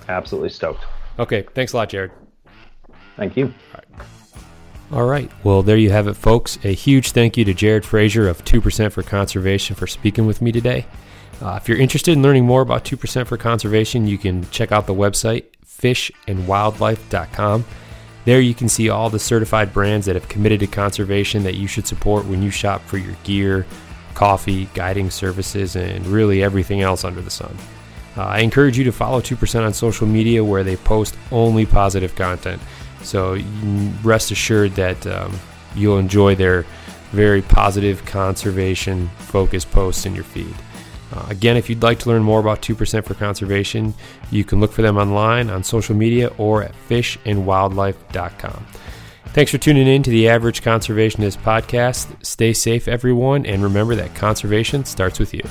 B: Absolutely stoked.
A: Okay. Thanks a lot, Jared.
B: Thank you.
A: All right. Well, there you have it, folks. A huge thank you to Jared Fraiser of 2% for Conservation for speaking with me today. Uh, if you're interested in learning more about 2% for Conservation, you can check out the website fishandwildlife.com. There you can see all the certified brands that have committed to conservation that you should support when you shop for your gear, coffee, guiding services, and really everything else under the sun. Uh, I encourage you to follow 2% on social media where they post only positive content. So rest assured that um, you'll enjoy their very positive conservation focused posts in your feed. Uh, again, if you'd like to learn more about 2% for conservation, you can look for them online on social media or at fishandwildlife.com. Thanks for tuning in to the Average Conservationist podcast. Stay safe, everyone, and remember that conservation starts with you.